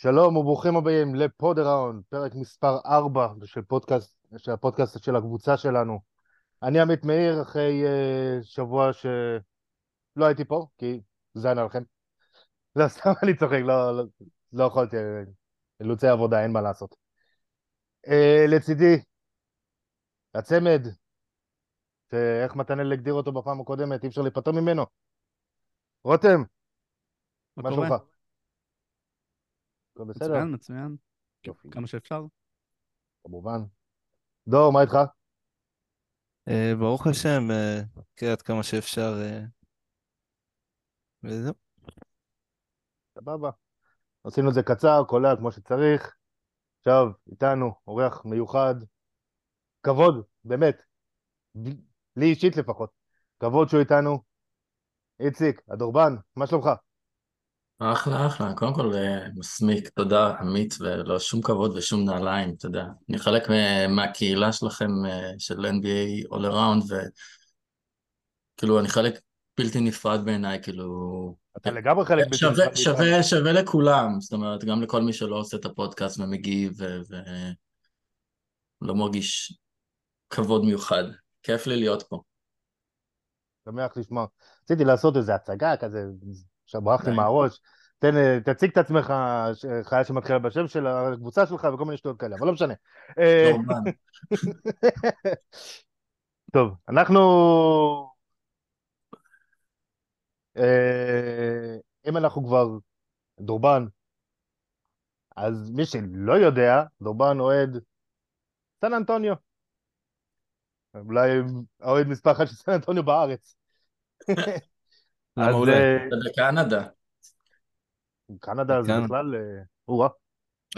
שלום וברוכים הבאים לפוד הראון, פרק מספר 4 של פודקאסט, של הפודקאסט של הקבוצה שלנו. אני עמית מאיר, אחרי uh, שבוע שלא הייתי פה, כי זין עליכם. לא, סתם אני צוחק, לא, לא, לא יכולתי, אילוצי עבודה, אין מה לעשות. Uh, לצידי, הצמד, שאיך מתנאל הגדיר אותו בפעם הקודמת, אי אפשר להיפטר ממנו. רותם, מה שלומך? הכל בסדר? מצוין, מצוין. יופי, כמה שאפשר. כמובן. דור, מה איתך? אה, ברוך השם, אה, כן, עד כמה שאפשר. אה, וזהו. סבבה. עשינו את זה קצר, קולע כמו שצריך. עכשיו, איתנו, אורח מיוחד. כבוד, באמת. לי אישית לפחות. כבוד שהוא איתנו. איציק, הדורבן, מה שלומך? אחלה, אחלה. קודם כל, אה, מסמיק, תודה, עמית, ולא שום כבוד ושום נעליים, אתה יודע. אני חלק מה- מהקהילה שלכם, אה, של NBA All Around, וכאילו, אני חלק בלתי נפרד בעיניי, כאילו... אתה לגמרי חלק בלתי שווה, נפרד מאיתנו. שווה, שווה לכולם, זאת אומרת, גם לכל מי שלא עושה את הפודקאסט ומגיב, ולא מרגיש כבוד מיוחד. כיף לי להיות פה. שמח לשמוע. רציתי לעשות איזה הצגה כזה, עכשיו ברח לי די. מהראש. תן, אה, תציג את עצמך, חיה שמתחילה בשם של הקבוצה שלך וכל מיני שטויות כאלה, אבל לא משנה. אה. טוב, אנחנו... אה, אם אנחנו כבר דורבן, אז מי שלא יודע, דורבן אוהד סן אנטוניו. אולי האוהד מספר אחת של סן אנטוניו בארץ. למה אולי? ובקנדה. קנדה זה כן. בכלל, אה, או-אה,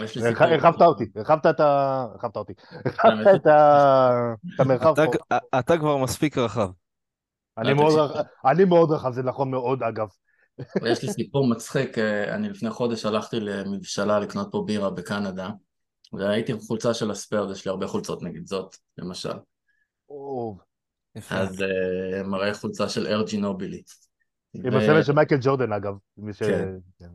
סיפור. הרחבת אותי, הרחבת את ה... הרחבת אותי. הרחבת את ה- את המרחב פה. אתה כבר מספיק רחב. אני מאוד. רחב, זה נכון מאוד אגב. יש לי סיפור מצחיק, אה, אני לפני חודש הלכתי למבשלה לקנות פה בירה בקנדה, והייתי עם חולצה של הספיירס, יש לי הרבה חולצות נגיד זאת, למשל. אז אה, מראה חולצה של ארג'י נובילי. עם הסרט של מייקל ג'ורדן אגב. מי ש... כן.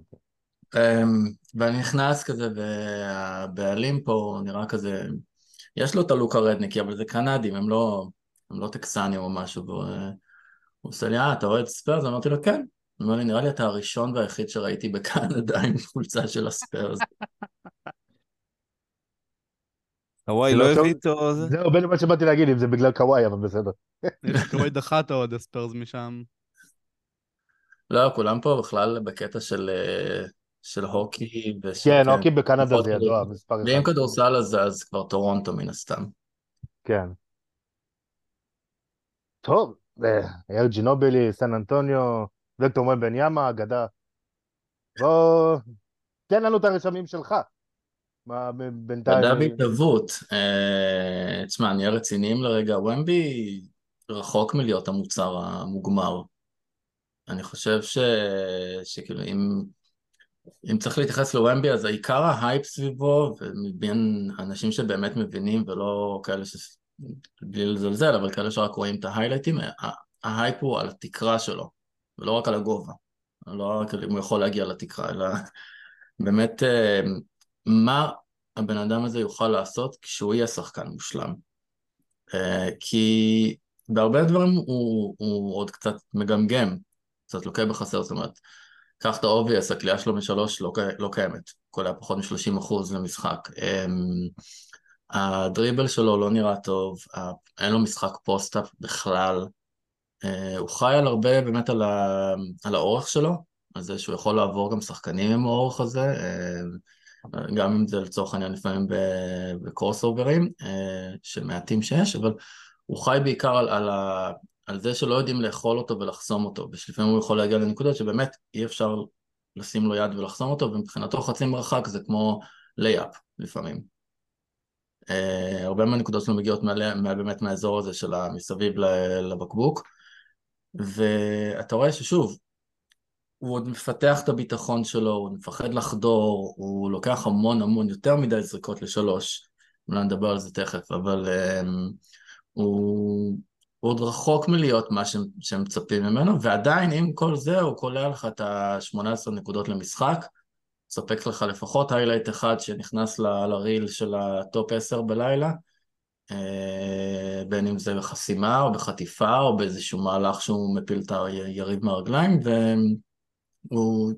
אמ, ואני נכנס כזה, והבעלים פה נראה כזה, יש לו את הלוק הרדניקי, אבל זה קנדים, הם לא, הם לא טקסנים או משהו, והוא הוא עושה לי, אה, אתה אוהד ספיירס? אמרתי לו, כן. הוא אומר לי, נראה לי אתה הראשון והיחיד שראיתי בקנדה עם חולצה של הספיירס. קוואי זה לא לא? הביא איתו זה? זהו בין מה שבאתי להגיד, אם זה בגלל קוואי, אבל בסדר. יש קוואי דחה את האוהד הספיירס משם. לא, כולם פה בכלל בקטע של, אה, של הוקי ושל... כן, אוקיי, בקנדה פחות זה ידוע, מספר ואם אחד. כדורסל אז, אז כבר טורונטו מן הסתם. כן. טוב, אה, ארג'י נובילי, סן אנטוניו, וקטור מואל בן ימה, אגדה. בוא, תן לנו את הרשמים שלך. מה בינתיים... מדע בהתהוות. אה, תשמע, נהיה רציניים לרגע. ומבי רחוק מלהיות המוצר המוגמר. אני חושב ש... שכאילו אם... אם צריך להתייחס לוומבי, אז העיקר ההייפ סביבו, ומבין אנשים שבאמת מבינים, ולא כאלה ש... בלי לזלזל, אבל כאלה שרק רואים את ההיילייטים, ההייפ הוא על התקרה שלו, ולא רק על הגובה. לא רק אם הוא יכול להגיע לתקרה, אלא באמת אה, מה הבן אדם הזה יוכל לעשות כשהוא יהיה שחקן מושלם. אה, כי בהרבה דברים הוא, הוא עוד קצת מגמגם, קצת לוקה בחסר, זאת אומרת, קח את ה obvious, הקליעה שלו משלוש לא, לא קיימת, היה פחות מ-30% למשחק. אמ, הדריבל שלו לא נראה טוב, אין לו משחק פוסט-אפ בכלל. אה, הוא חי על הרבה באמת על, ה, על האורך שלו, על זה שהוא יכול לעבור גם שחקנים עם האורך הזה, אה, גם אם זה לצורך העניין לפעמים ב- בקרוס אוברים, אה, שמעטים שיש, אבל הוא חי בעיקר על, על, על זה שלא יודעים לאכול אותו ולחסום אותו, ושלפעמים הוא יכול להגיע לנקודות שבאמת אי אפשר לשים לו יד ולחסום אותו, ומבחינתו חצי מרחק זה כמו לייאפ לפעמים. Uh, הרבה מהנקודות שלו מגיעות מה, מה, באמת מהאזור הזה של מסביב ל- לבקבוק, ואתה רואה ששוב, הוא עוד מפתח את הביטחון שלו, הוא מפחד לחדור, הוא לוקח המון המון, יותר מדי זריקות לשלוש, אולי נדבר על זה תכף, אבל um, הוא, הוא עוד רחוק מלהיות מה שהם, שהם מצפים ממנו, ועדיין עם כל זה הוא קולע לך את ה-18 נקודות למשחק, מספק לך לפחות highlight אחד שנכנס ל reel של ה top 10 בלילה, אה, בין אם זה בחסימה או בחטיפה או באיזשהו מהלך שהוא מפיל את היריב מהרגליים, והוא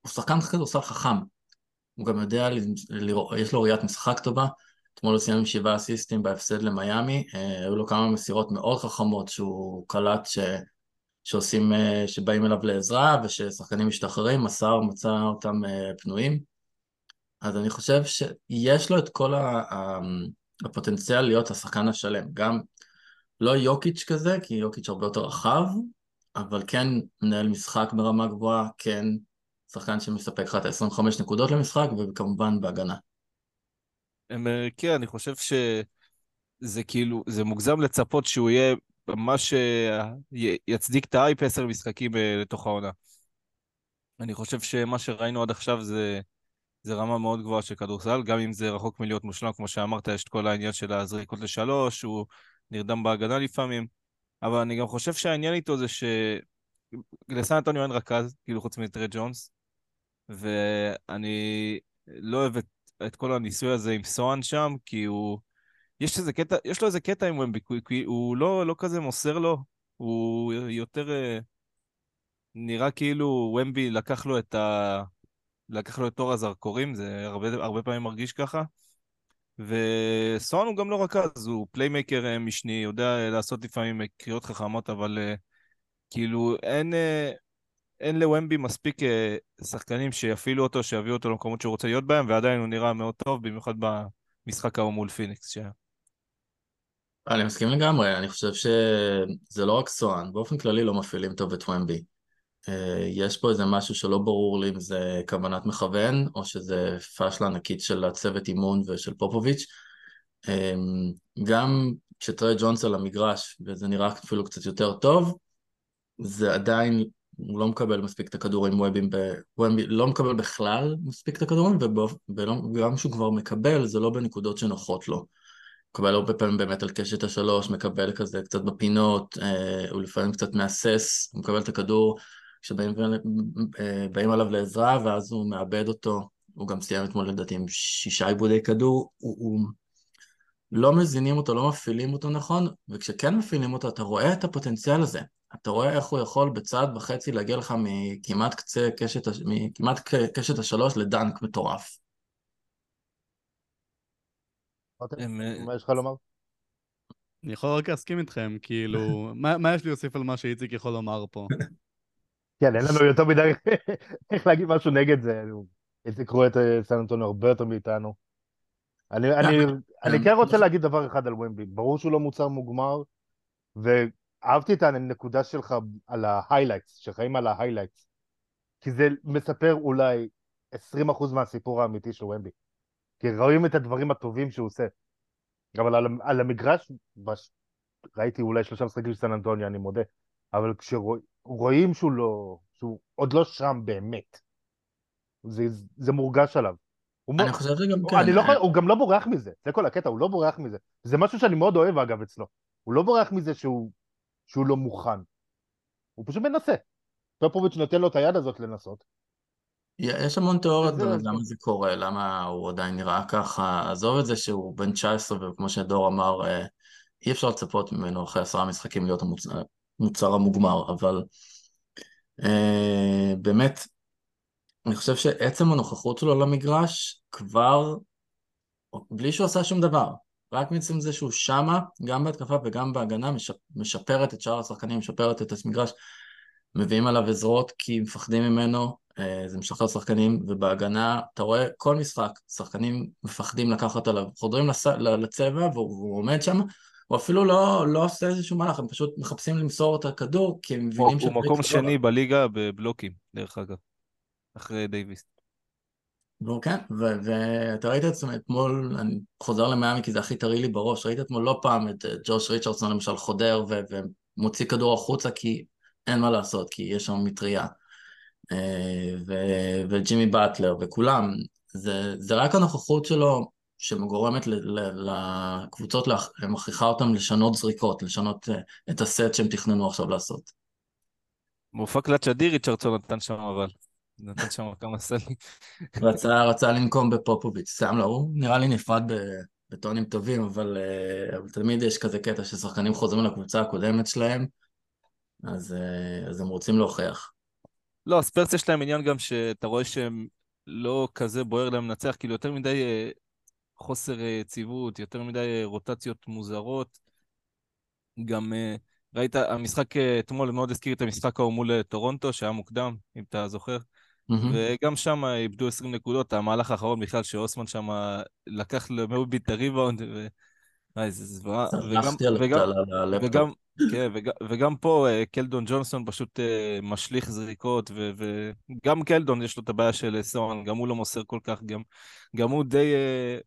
הוא שחקן כזה, הוא שחקן חכם. הוא גם יודע, יש לו ראיית משחק טובה. אתמול הוא סיים עם שבעה אסיסטים בהפסד למיאמי, אה, היו לו כמה מסירות מאוד חכמות שהוא קלט ש... שעושים, אה, שבאים אליו לעזרה וששחקנים משתחררים, מסר מצא אותם אה, פנויים. אז אני חושב שיש לו את כל הפוטנציאל להיות השחקן השלם. גם לא יוקיץ' כזה, כי יוקיץ' הרבה יותר רחב, אבל כן מנהל משחק ברמה גבוהה, כן שחקן שמספק לך את ה-25 נקודות למשחק, וכמובן בהגנה. אה, כן, אני חושב שזה כאילו, זה מוגזם לצפות שהוא יהיה ממש יצדיק את האייפ עשר משחקים לתוך העונה. אני חושב שמה שראינו עד עכשיו זה זה רמה מאוד גבוהה של כדורסל, גם אם זה רחוק מלהיות מושלם, כמו שאמרת, יש את כל העניין של הזריקות לשלוש, הוא נרדם בהגנה לפעמים, אבל אני גם חושב שהעניין איתו זה ש... לסן אנטוניו אין רכז, כאילו חוץ מטרי ג'ונס, ואני לא אוהב את, את כל הניסוי הזה עם סואן שם, כי הוא... יש, איזה קטע, יש לו איזה קטע עם ומבי, כי הוא לא, לא כזה מוסר לו, הוא יותר... אה, נראה כאילו ומבי לקח לו את ה... לקח לו את תור הזרקורים, זה הרבה, הרבה פעמים מרגיש ככה. וסוהאן הוא גם לא רכז, הוא playmaker אה, משני, יודע לעשות לפעמים קריאות חכמות, אבל uh, כאילו אין, אין לוומבי מספיק uh, שחקנים שיפעילו אותו, שיביאו אותו למקומות שהוא רוצה להיות בהם, ועדיין הוא נראה מאוד טוב, במיוחד במשחק ההוא מול פיניקס. ש... אני מסכים לגמרי, אני חושב שזה לא רק סואן, באופן כללי לא מפעילים טוב את וומבי. אה, יש פה איזה משהו שלא ברור לי אם זה כוונת מכוון או שזה פאשלה ענקית של הצוות אימון ושל פופוביץ'. אה, גם כשטרי ג'ונס על המגרש וזה נראה אפילו קצת יותר טוב, זה עדיין, הוא לא מקבל מספיק את הכדורים וובים, וובי לא מקבל בכלל מספיק את הכדורים וגם כשהוא כבר מקבל זה לא בנקודות שנוחות לו. מקבל הרבה פעמים באמת על קשת השלוש, מקבל כזה קצת בפינות, אה, הוא לפעמים קצת מהסס, הוא מקבל את הכדור שבאים עליו לעזרה ואז הוא מאבד אותו, הוא גם סיים אתמול לדעתי עם שישה עיבודי כדור, הוא, הוא לא מזינים אותו, לא מפעילים אותו נכון, וכשכן מפעילים אותו אתה רואה את הפוטנציאל הזה, אתה רואה איך הוא יכול בצעד וחצי להגיע לך מכמעט קצה קשת, מכמעט קשת השלוש לדנק מטורף. אה, מה יש לך לומר? אני יכול רק להסכים איתכם, כאילו, מה יש לי להוסיף על מה שאיציק יכול לומר פה? כן, אין לנו יותר מדי איך להגיד משהו נגד זה. איציק רואה את סן אנטוניו הרבה יותר מאיתנו. אני, אני, אני כן רוצה להגיד דבר אחד על ומבי. ברור שהוא לא מוצר מוגמר, ואהבתי את הנקודה שלך על ה highlights, שחיים על ה highlights. כי זה מספר אולי 20% מהסיפור האמיתי של ומבי. כי רואים את הדברים הטובים שהוא עושה. אבל על, על המגרש, בש... ראיתי אולי שלושה משחקים של סן אנטוניו, אני מודה. אבל כשרואים שהוא לא, שהוא עוד לא שם באמת, זה, זה מורגש עליו. אני חושב שגם כן. אני לא, הוא גם לא בורח מזה, זה כל הקטע, הוא לא בורח מזה. זה משהו שאני מאוד אוהב אגב אצלו. הוא לא בורח מזה שהוא, שהוא לא מוכן. הוא פשוט מנסה. פופוביץ' נותן לו את היד הזאת לנסות. יש המון תיאוריות באמת למה זה קורה, למה הוא עדיין נראה ככה. עזוב את זה שהוא בן 19 וכמו שדור אמר, אה, אי אפשר לצפות ממנו אחרי עשרה משחקים להיות המוצר המוגמר, אבל אה, באמת, אני חושב שעצם הנוכחות שלו למגרש כבר, בלי שהוא עשה שום דבר, רק מעצם זה שהוא שמה, גם בהתקפה וגם בהגנה, משפרת את שאר השחקנים, משפרת את המגרש, מביאים עליו עזרות כי מפחדים ממנו, אה, זה משחרר שחקנים, ובהגנה, אתה רואה כל משחק, שחקנים מפחדים לקחת עליו, חודרים לצ... לצבע והוא עומד שם, הוא אפילו לא, לא עושה איזשהו מהלך, הם פשוט מחפשים למסור את הכדור, כי הם מבינים ש... הוא מקום שני לא... בליגה בבלוקים, דרך אגב, אחרי דייוויס. כן, ואתה ראית את זה אתמול, אני חוזר למיאמי כי זה הכי טרי לי בראש, ראית אתמול לא פעם את אה, ג'וש ריצ'רדסון למשל חודר ומוציא כדור החוצה כי אין מה לעשות, כי יש שם מטריה. אה, וג'ימי באטלר וכולם, זה, זה רק הנוכחות שלו שגורמת לקבוצות, מכריחה אותם לשנות זריקות, לשנות אה, את הסט שהם תכננו עכשיו לעשות. מופע קלאץ' אדיר ריצ'רדסון נתן שם אבל. נתן שם כמה סלים. רצה, רצה לנקום בפופוביץ', סתם לא, הוא נראה לי נפרד ב- בטונים טובים, אבל, אה, אבל תמיד יש כזה קטע ששחקנים חוזרים לקבוצה הקודמת שלהם, אז, אה, אז הם רוצים להוכיח. לא, הספרס יש להם עניין גם שאתה רואה שהם לא כזה בוער להם לנצח, כאילו יותר מדי אה, חוסר יציבות, יותר מדי רוטציות מוזרות. גם ראית, המשחק אתמול מאוד הזכיר את המשחק ההוא מול טורונטו, שהיה מוקדם, אם אתה זוכר. מהמם. וגם שם איבדו 20 נקודות, המהלך האחרון בכלל שאוסמן שם לקח לוומבי את הריבאונד, ו... איי, זה זוועה. וגם, וגם. וגם, כן, וגם, וגם פה אה, קלדון ג'ונסון פשוט אה, משליך זריקות, ו, וגם קלדון יש לו את הבעיה של סוהאן, גם הוא לא מוסר כל כך, גם, גם הוא די, אה,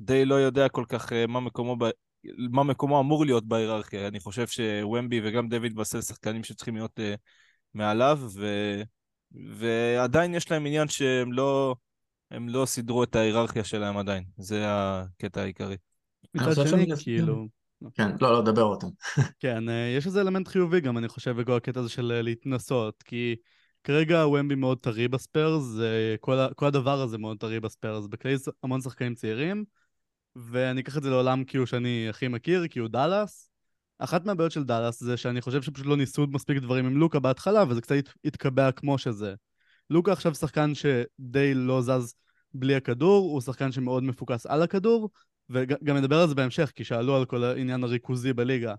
די לא יודע כל כך אה, מה מקומו, ב, מה מקומו אמור להיות בהיררכיה. אני חושב שוומבי וגם דווין וסל שחקנים שצריכים להיות אה, מעליו, ו, ועדיין יש להם עניין שהם לא, הם לא סידרו את ההיררכיה שלהם עדיין. זה הקטע העיקרי. מצד חושב שני, כאילו... כן, לא, לא, דבר אותם. כן, אה, יש איזה אלמנט חיובי גם, אני חושב, בכל הקטע הזה של אה, להתנסות, כי כרגע וומבי מאוד טרי בספיירס, אה, כל, כל הדבר הזה מאוד טרי בספיירס. בכללי ש- המון שחקנים צעירים, ואני אקח את זה לעולם כאילו שאני הכי מכיר, כי הוא דאלאס. אחת מהבעיות של דאלאס זה שאני חושב שפשוט לא ניסו מספיק דברים עם לוקה בהתחלה, וזה קצת הת- התקבע כמו שזה. לוקה עכשיו שחקן שדי לא זז בלי הכדור, הוא שחקן שמאוד מפוקס על הכדור, וגם נדבר על זה בהמשך, כי שאלו על כל העניין הריכוזי בליגה.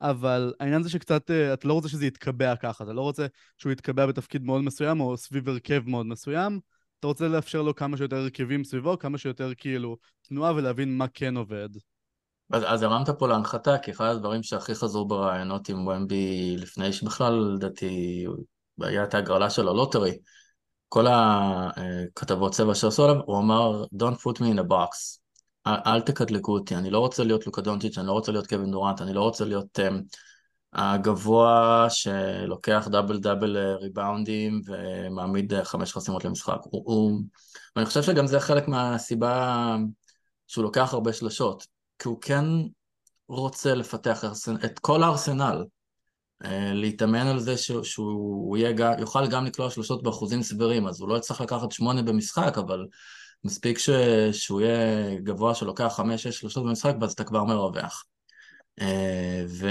אבל העניין זה שקצת, אה, אתה לא רוצה שזה יתקבע ככה, אתה לא רוצה שהוא יתקבע בתפקיד מאוד מסוים או סביב הרכב מאוד מסוים, אתה רוצה לאפשר לו כמה שיותר הרכבים סביבו, כמה שיותר כאילו תנועה ולהבין מה כן עובד. אז, אז הרמת פה להנחתה, כי אחד הדברים שהכי חזרו ברעיונות עם ומבי לפני שבכלל, לדעתי, היה את ההגרלה של הלוטרי, כל הכתבות צבע שעשו עליו, הוא אמר, Don't put me in a box. אל, אל תקטלגו אותי, אני לא רוצה להיות לוקה דונצ'יץ', אני לא רוצה להיות קווין דורנט, אני לא רוצה להיות um, הגבוה שלוקח דאבל דאבל אה, ריבאונדים ומעמיד אה, חמש חסימות למשחק. הוא, הוא... ואני חושב שגם זה חלק מהסיבה שהוא לוקח הרבה שלשות. כי הוא כן רוצה לפתח את כל הארסנל, אה, להתאמן על זה שהוא, שהוא יהיה, יוכל גם לקלוע שלושות באחוזים סבירים, אז הוא לא יצטרך לקחת שמונה במשחק, אבל מספיק ש, שהוא יהיה גבוה שלוקח חמש-שש שלושות במשחק, ואז אתה כבר מרווח. אה, ו,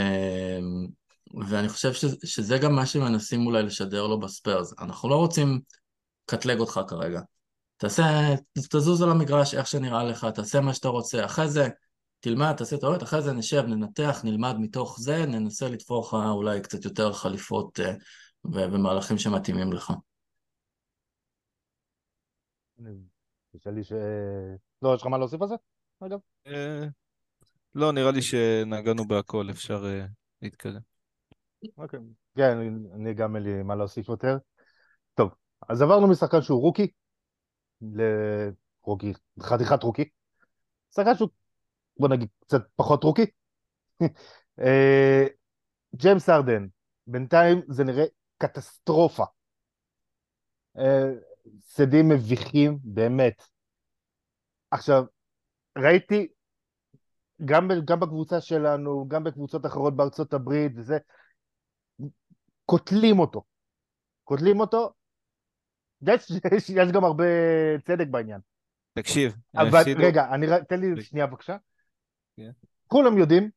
ואני חושב ש, שזה גם מה שמנסים אולי לשדר לו בספיירס. אנחנו לא רוצים לקטלג אותך כרגע. תעשה, תזוז על המגרש איך שנראה לך, תעשה מה שאתה רוצה, אחרי זה תלמד, תעשה טעויות, אחרי זה נשב, ננתח, נלמד מתוך זה, ננסה לתפור לך אולי קצת יותר חליפות אה, ומהלכים שמתאימים לך. יש לי ש... לא, יש לך מה להוסיף על זה? אגב? אה, לא, נראה לי שנגענו בהכל, אפשר אה, להתקדם. אוקיי. כן, אני- אני גם אין לי מה להוסיף יותר. טוב, אז עברנו משחקן שהוא רוקי לרוקי, חתיכת רוקי. שחקן שהוא, בוא נגיד, קצת פחות רוקי. אה, ג'יימס ארדן, בינתיים זה נראה קטסטרופה. אה, הפסדים מביכים, באמת. עכשיו, ראיתי גם, גם בקבוצה שלנו, גם בקבוצות אחרות בארצות הברית, וזה, קוטלים אותו. קוטלים אותו. יש, יש, יש גם הרבה צדק בעניין. תקשיב, אבל הפסידו- רגע, אני, תן לי שנייה בבקשה. כולם יודעים,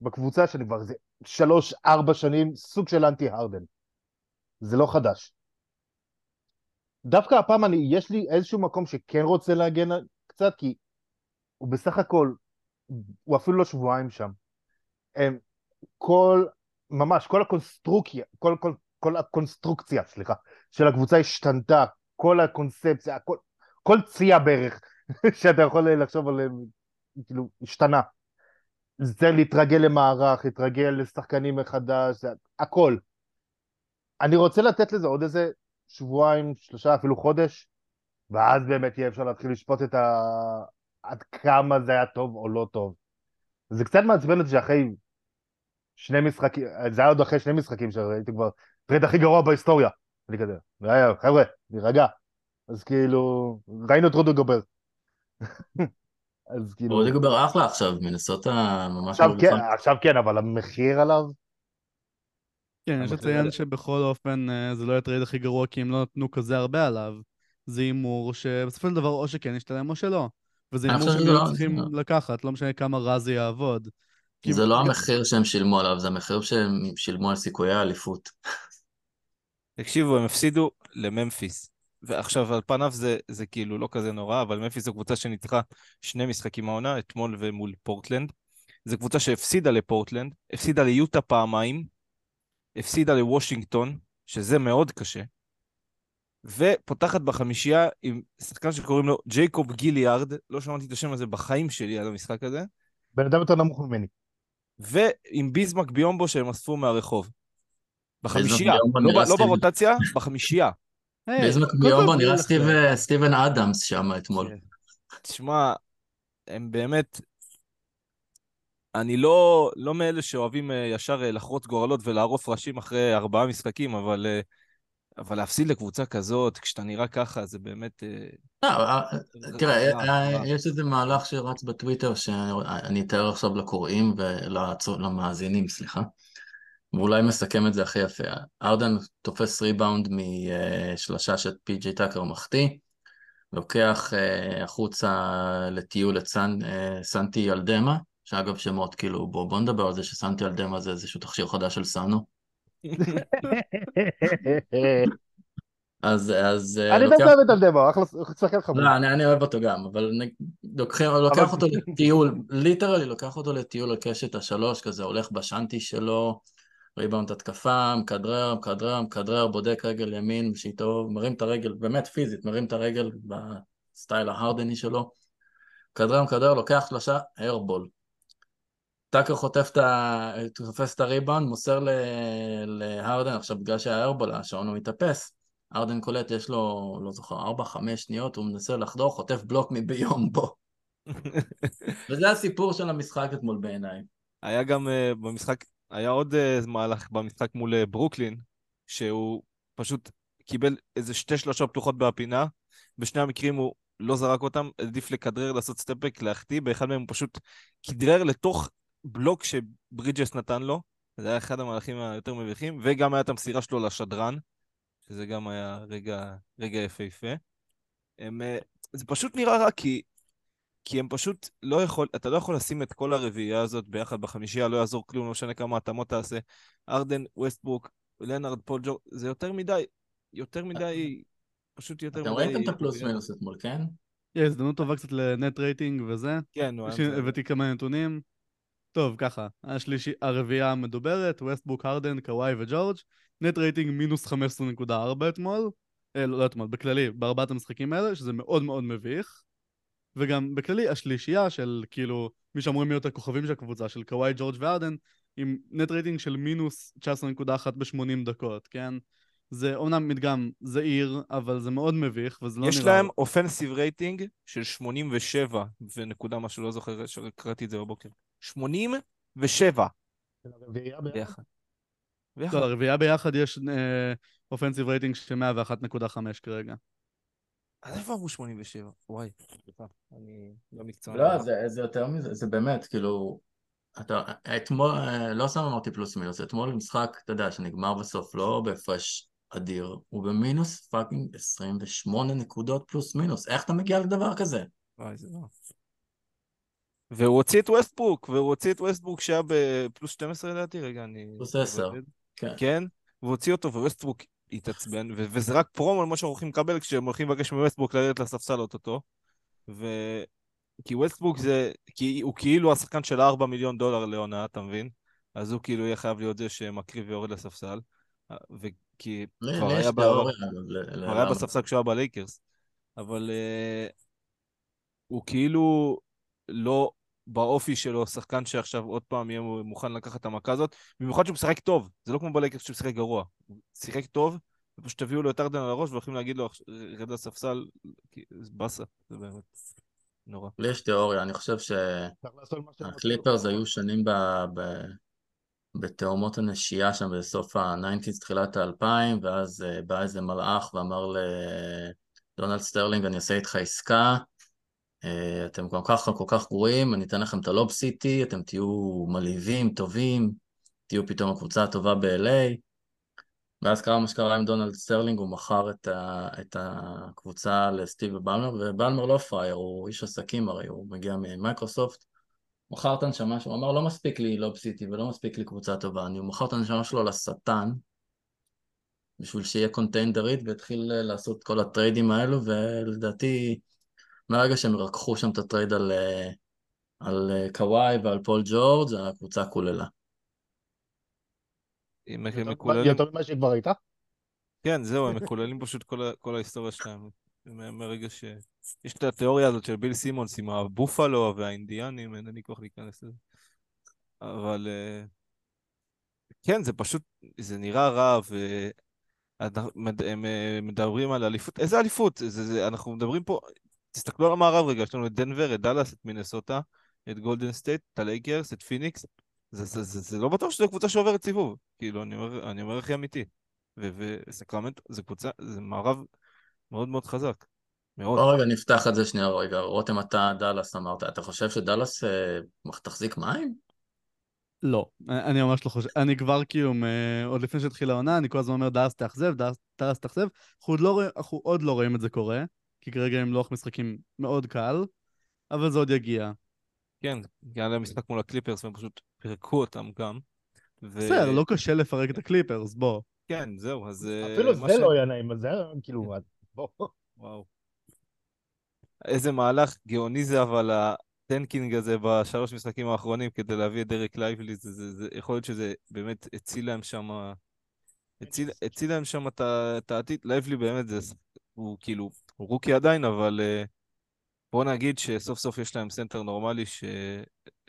בקבוצה שאני כבר שלוש, ארבע שנים, סוג של אנטי הרדן. זה לא חדש. דווקא הפעם אני, יש לי איזשהו מקום שכן רוצה להגן קצת, כי הוא בסך הכל, הוא אפילו לא שבועיים שם. הם, כל, ממש, כל הקונסטרוקציה, כל, כל, כל הקונסטרוקציה, סליחה, של הקבוצה השתנתה, כל הקונספציה, כל, כל צייה בערך שאתה יכול לחשוב עליהם, כאילו, השתנה. זה להתרגל למערך, להתרגל לשחקנים מחדש, זה הכל. אני רוצה לתת לזה עוד איזה שבועיים, שלושה, אפילו חודש, ואז באמת יהיה אפשר להתחיל לשפוט את ה... עד כמה זה היה טוב או לא טוב. זה קצת מעצבן אותי שאחרי שני משחקים, זה היה עוד אחרי שני משחקים שראיתי כבר טרייד הכי גרוע בהיסטוריה. אני כזה, "אה, חבר'ה, נירגע. אז כאילו, ראינו את רודי גובר. אז כאילו, רודי גובר אחלה עכשיו, מינסוטה ממש עכשיו מרוויחה. כן, עכשיו כן, אבל המחיר עליו, כן, יש לציין. שבכל אופן אה, זה לא הטרייד הכי גרוע כי הם לא נתנו כזה הרבה עליו. זה הימור שבסופו של דבר או שכן ישתלם או שלא. וזה הימור שהם לא- צריכים זה לקחת, לא משנה כמה רע זה יעבוד. כי- זה לא המחיר שהם שילמו עליו, זה המחיר שהם שילמו על סיכויי האליפות. תקשיבו, הם הפסידו לממפיס. ועכשיו, על פניו זה, זה כאילו לא כזה נורא, אבל ממפיס זו קבוצה שניצחה שני משחקים העונה, אתמול ומול פורטלנד. זו קבוצה שהפסידה לפורטלנד, הפסידה ליוטה פעמיים, הפסידה לוושינגטון, שזה מאוד קשה, ופותחת בחמישייה עם שחקן שקוראים לו ג'ייקוב גיליארד, לא שמעתי את השם הזה בחיים שלי על המשחק הזה, בן אדם יותר נמוך ממני. ועם ביזמק ביומבו שהם אספו מהרחוב. בחמישייה, לא, לא ברוטציה, בחמישייה. ביומבו בלי נראה לחלק. סטיב- סטיבן אדמס שם אתמול. כן. תשמע, הם באמת... אני לא, לא מאלה שאוהבים אה, ישר אה, לחרוץ גורלות ולערוף ראשים אחרי ארבעה משחקים, אבל, אה, אבל להפסיד לקבוצה כזאת, כשאתה נראה ככה, זה באמת... אה, לא, אה, תראה, אה. יש איזה מהלך שרץ בטוויטר שאני אתאר עכשיו לקוראים ולמאזינים, סליחה, ואולי מסכם את זה הכי יפה. ארדן תופס ריבאונד משלושה שפי.ג'יי טאקר מחטיא, לוקח אה, החוצה לטיול את אה, סנטי אלדמה, שאגב שמות כאילו, בוא, בוא נדבר על זה שסנטי אלדמה זה איזשהו תכשיר חדש של סנו. אז, אז אה, אני לוקח... באמת אוהב את אלדמה, אחלה שחקן חמוד. לא, אני, אני אוהב אותו גם, אבל נ- לוקחים, לוקח אותו לטיול, literally לוקח אותו לטיול על קשת השלוש, כזה הולך בשאנטי שלו, ריבאונד התקפה, מכדרר, מכדרר, מכדרר, בודק רגל ימין, שאיתו מרים את הרגל, באמת פיזית, מרים את הרגל בסטייל ההרדני שלו, מכדרר, מכדרר, לוקח שלושה, airball. טאקר חוטף את ה... תופס את הריבאונד, מוסר ל... להרדן, עכשיו בגלל שהיה airball, השעון הוא מתאפס. הרדן קולט, יש לו, לא זוכר, 4-5 שניות, הוא מנסה לחדור, חוטף בלוק מביום בו. וזה הסיפור של המשחק אתמול בעיניי. היה גם uh, במשחק, היה עוד uh, מהלך במשחק מול uh, ברוקלין, שהוא פשוט קיבל איזה שתי שלושה פתוחות בפינה, בשני המקרים הוא לא זרק אותם, העדיף לכדרר, לעשות סטפבק, להחטיא, באחד מהם הוא פשוט כדרר לתוך בלוק שברידג'ס נתן לו, זה היה אחד המהלכים היותר מביכים, וגם היה את המסירה שלו לשדרן, שזה גם היה רגע, רגע יפהפה. הם, אה, זה פשוט נראה רע, כי, כי הם פשוט לא יכול, אתה לא יכול לשים את כל הרביעייה הזאת ביחד בחמישייה, לא יעזור כלום, לא משנה כמה התאמות תעשה. הרדן, ווסטבוק, לנארד, פול ג'ורג', זה יותר מדי, יותר מדי, פשוט יותר אתם מדי... ראיתם את הפלוס מינוס אתמול, כן? יש הזדמנות טובה קצת ל net rating וזה. כן, נו. הבאתי כמה נתונים. טוב, ככה, השלישי, הרביעייה המדוברת, ווסטבוק, הרדן, קוואי וג'ורג', net rating מינוס 15.4 אתמול, אה, לא לא אתמול, בכללי, בארבעת המשחקים האלה, שזה מאוד מאוד מביך. וגם בכללי, השלישייה של כאילו, מי שאמורים להיות הכוכבים של הקבוצה, של קוואי, ג'ורג' והרדן, עם net rating של מינוס 19.1 ב-80 דקות, כן? זה אומנם מדגם זעיר, אבל זה מאוד מביך, וזה לא יש נראה... להם אופנסיב רייטינג של 87 ונקודה משהו, לא זוכר שקראתי את זה בבוקר. 87 הרביעייה ביחד. ביחד. לא, ביחד. לרביעייה ביחד יש offensive rating של 101.5 כרגע. אז איפה אמרו 87? וואי, סליחה, אני לא מקצוען. לא, זה, זה יותר מזה, זה באמת, כאילו, אתה, אתמול, אה, לא סתם אמרתי פלוס מינוס, אתמול משחק, אתה יודע, שנגמר בסוף לא בהפרש אדיר, הוא במינוס fucking 28 נקודות פלוס מינוס, איך אתה מגיע לדבר כזה? וואי, זה לא... והוא הוציא את ווסטברוק, והוא הוציא את ווסטברוק שהיה בפלוס 12 לדעתי, רגע, אני... פלוס 10. כן. כן, והוא הוציא אותו, וווסטברוק התעצבן, ו- וזה רק פרומו למה שאנחנו הולכים לקבל כשהם הולכים לבקש מווסטברוק לרדת לספסל אוטוטו. ו... כי ווסטברוק זה, כי הוא כאילו השחקן של 4 מיליון דולר לעונה, אתה מבין? אז הוא כאילו יהיה חייב להיות זה שמקריב ויורד לספסל. וכי כבר היה ב- כבר היה. בספסל כשהוא היה בלייקרס. אבל uh, הוא כאילו לא באופי שלו שחקן שעכשיו עוד פעם יהיה מוכן לקחת את המכה הזאת, במיוחד שהוא משחק טוב, זה לא כמו בלייקרס שהוא משחק גרוע. הוא שיחק טוב, ופשוט תביאו לו את הארדן על הראש והולכים להגיד לו, רד לספסל, כי זה באסה, זה באמת נורא. לי יש תיאוריה, אני חושב. שהקליפרס היו שנים ב... ב... בתהומות הנשייה שם בסוף ה-90's, תחילת ה-2000, ואז אה, בא איזה מלאך ואמר לדונלד סטרלינג, אני אעשה איתך עסקה, אתם כל כך כל כך גרועים, אני אתן לכם את ה Lob City, אתם תהיו מלהיבים, טובים, תהיו פתאום הקבוצה הטובה ב-LA, ואז קרה מה שקרה עם דונלד סטרלינג, הוא מכר את, את הקבוצה לסטיב בלמר, ובלמר לא פראייר, הוא איש עסקים הרי, הוא מגיע ממייקרוסופט. מכר את הנשמה שלו, הוא אמר לא מספיק לי Lob City ולא מספיק לי קבוצה טובה, אני מכר את הנשמה שלו לשטן, בשביל שיהיה contender-ית, והתחיל לעשות כל הטריידים האלו, ולדעתי, מהרגע שהם רקחו שם את הטרייד על, על קוואי ועל פול ג'ורג', הקבוצה כוללה. אם הם יותר- מקוללים... יותר ממה שכבר הייתה? כן, זהו, הם מקוללים פשוט כל, כל ההיסטוריה שלהם. מ- מרגע ש... יש את התיאוריה הזאת של ביל סימונס עם הבופלו והאינדיאנים, אין לי כוח להיכנס לזה. אבל אה, כן, זה פשוט, זה נראה רע, והם אה, מדברים על אליפות. איזה אליפות? זה, זה, אנחנו מדברים פה, תסתכלו על המערב רגע, יש לנו את דנבר, את דאלאס, את מינסוטה, את גולדן סטייט, את הלייקרס, את פיניקס. זה, זה, זה, זה לא בטוח שזו קבוצה שעוברת סיבוב. כאילו, אני אומר, אני אומר הכי אמיתי. ו- וסקרמנט זה קבוצה, זה מערב מאוד מאוד חזק. מאוד. בוא רגע נפתח את זה שנייה רגע, רותם אתה דאלאס אמרת, אתה חושב שדאלאס אה, תחזיק מים? לא, אני ממש לא חושב. אני כבר כאילו, עוד לפני שהתחילה העונה, אני כל הזמן אומר דאלאס תאכזב, דאלאס- תאכזב. אנחנו עוד לא אנחנו עוד לא רואים את זה קורה, כי כרגע הם לוח משחקים מאוד קל, אבל זה עוד יגיע. כן, היה להם משחק מול הקליפרס והם פשוט פירקו אותם גם. ו... בסדר, לא קשה לפרק את הקליפרס, בוא. כן, זהו, אז... אה, אפילו מה זה ש- לא היה נעים, אז זה היה כאילו... בוא. וואו. איזה מהלך גאוני זה אבל הטנקינג הזה בשלוש משחקים האחרונים כדי להביא את דרק לייבלי, זה, זה, זה, יכול להיות שזה באמת הציל להם שם, הציל, הציל להם שם את העתיד, לייבלי באמת זה, הוא כאילו, הוא rookie עדיין, אבל אה, בוא נגיד שסוף סוף יש להם סנטר נורמלי, ש,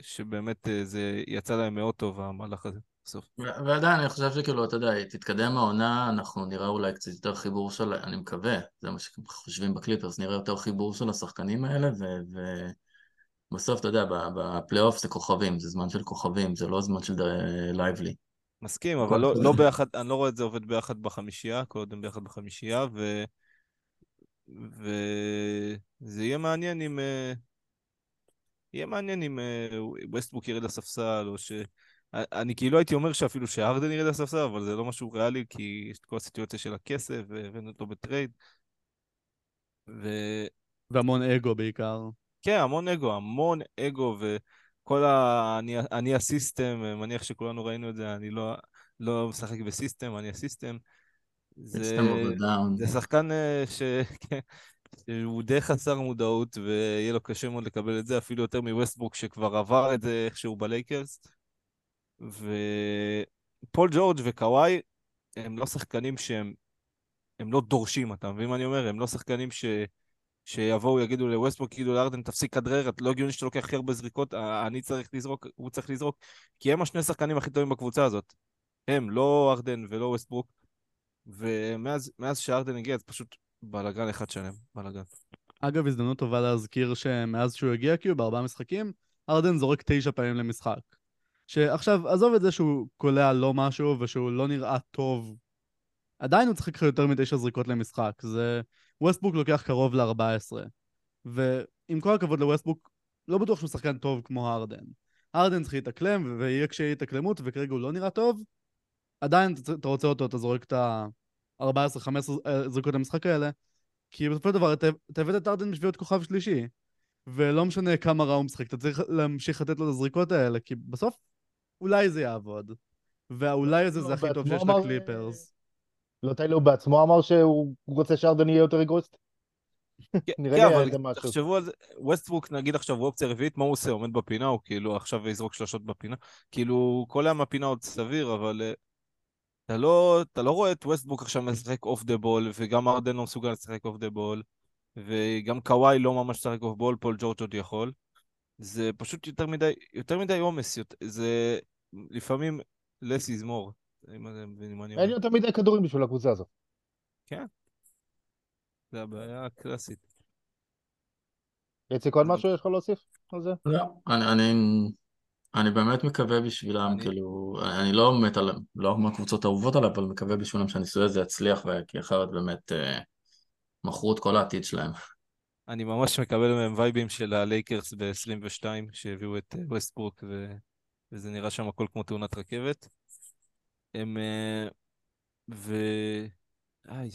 שבאמת אה, זה יצא להם מאוד טוב המהלך הזה, בסוף. ו- ועדיין אני חושב שכאילו, אתה יודע, תתקדם העונה, אנחנו נראה אולי קצת יותר חיבור של, אני מקווה, זה מה שחושבים בקליפרס, נראה יותר חיבור של השחקנים האלה, ובסוף, אתה יודע, בפלייאוף זה כוכבים, זה זמן של כוכבים, זה לא זמן של לייבלי. מסכים, הכל אבל לא. לא ביחד, אני לא רואה את זה עובד ביחד בחמישייה, קודם ביחד בחמישייה, ו... וזה יהיה מעניין אם... אה, יהיה מעניין אם אה, ווסטברוק ירד לספסל, או ש... אני כאילו הייתי אומר שאפילו שהרדן ירד לספסל, אבל זה לא משהו ריאלי, כי יש את כל הסיטואציה של הכסף, והבאנו אותו בטרייד. וכן, והמון אגו בעיקר. המון אגו, המון אגו, וכל ה... אני, אני ה system, מניח שכולנו ראינו את זה, אני לא, לא משחק ב system, אני ה system. זה... זה שחקן אה, ש... כן, שהוא די חסר מודעות, ויהיה לו קשה מאוד לקבל את זה, אפילו יותר מווסטברוק שכבר עבר את זה איכשהו בלייקרס. ופול ג'ורג' וקוואי הם לא שחקנים שהם הם לא דורשים, אתה מבין מה אני אומר? הם לא שחקנים ש... שיבואו, יגידו לווסטברוק, יגידו להארדן, תפסיק כדרר, לא הגיוני שאתה לוקח הכי הרבה זריקות, אה, אני צריך לזרוק, הוא צריך לזרוק, כי הם השני השחקנים הכי טובים בקבוצה הזאת. הם, לא הארדן ולא ווסטברוק. ומאז מאז שהארדן הגיע, זה פשוט בלאגן אחד שלם, בלאגן. אגב, הזדמנות טובה להזכיר שמאז שהוא הגיע, כאילו, בארבעה משחקים, הארדן זורק תשע פעמים למשחק. שעכשיו, עזוב את זה שהוא קולע לא משהו ושהוא לא נראה טוב, עדיין הוא צריך לקחת יותר מתשע זריקות למשחק. זה... ווסטברוק לוקח קרוב ל-14. ועם כל הכבוד לווסטברוק, לא בטוח שהוא שחקן טוב כמו הרדן. הרדן צריך להתאקלם, ויהיה קשיי התאקלמות, וכרגע הוא לא נראה טוב. עדיין אתה רוצה אותו, אתה זורק את ה-14-15 זריקות למשחק האלה, כי בסופו של דבר אתה הבאת את ארדן בשביל להיות כוכב שלישי. ולא משנה כמה רע הוא משחק, אתה צריך להמשיך לתת לו את הזריקות האלה, כי בסוף אולי זה יעבוד. והאולי הזה זה לא, הכי טוב שיש אמר, לקליפרס. לא טיילר הוא בעצמו אמר שהוא רוצה שארדן יהיה יותר אגרוסט? נראה לי היה כן, אבל איזה משהו. תחשבו על זה, ווסטברוק נגיד עכשיו הוא אופציה רביעית, מה הוא עושה? עומד בפינה, הוא כאילו עכשיו יזרוק שלושות בפינה? כאילו, כל היום הפינה עוד סביר, אבל אה, אתה לא, אתה לא רואה את ווסטברוק עכשיו משחק off the ball, וגם הארדן לא מסוגל לשחק off the ball, וגם קוואי לא ממש משחק off ball, פול ג'ורג' עוד יכול. זה פשוט יותר מדי, יותר מדי עומס, זה לפעמים less is more, אם אתם מבינים מה אני אין אומר. יותר מדי כדורים בשביל הקבוצה הזאת. זה הבעיה הקלאסית. איציק, עוד משהו יש לך להוסיף על זה? לא, אני, אני, באמת מקווה בשבילם, אני- כאילו, אני לא מת עליהם, לא מהקבוצות האהובות עליי, אבל מקווה בשבילם שהניסוי הזה יצליח, כי אחרת באמת אה, מכרו את כל העתיד שלהם. אני ממש מקבל מהם וייבים של הלייקרס ב-22, שהביאו את אה, ווסטברוק, ו... וזה נראה שם הכל כמו תאונת רכבת. הם... אה, ו... איי,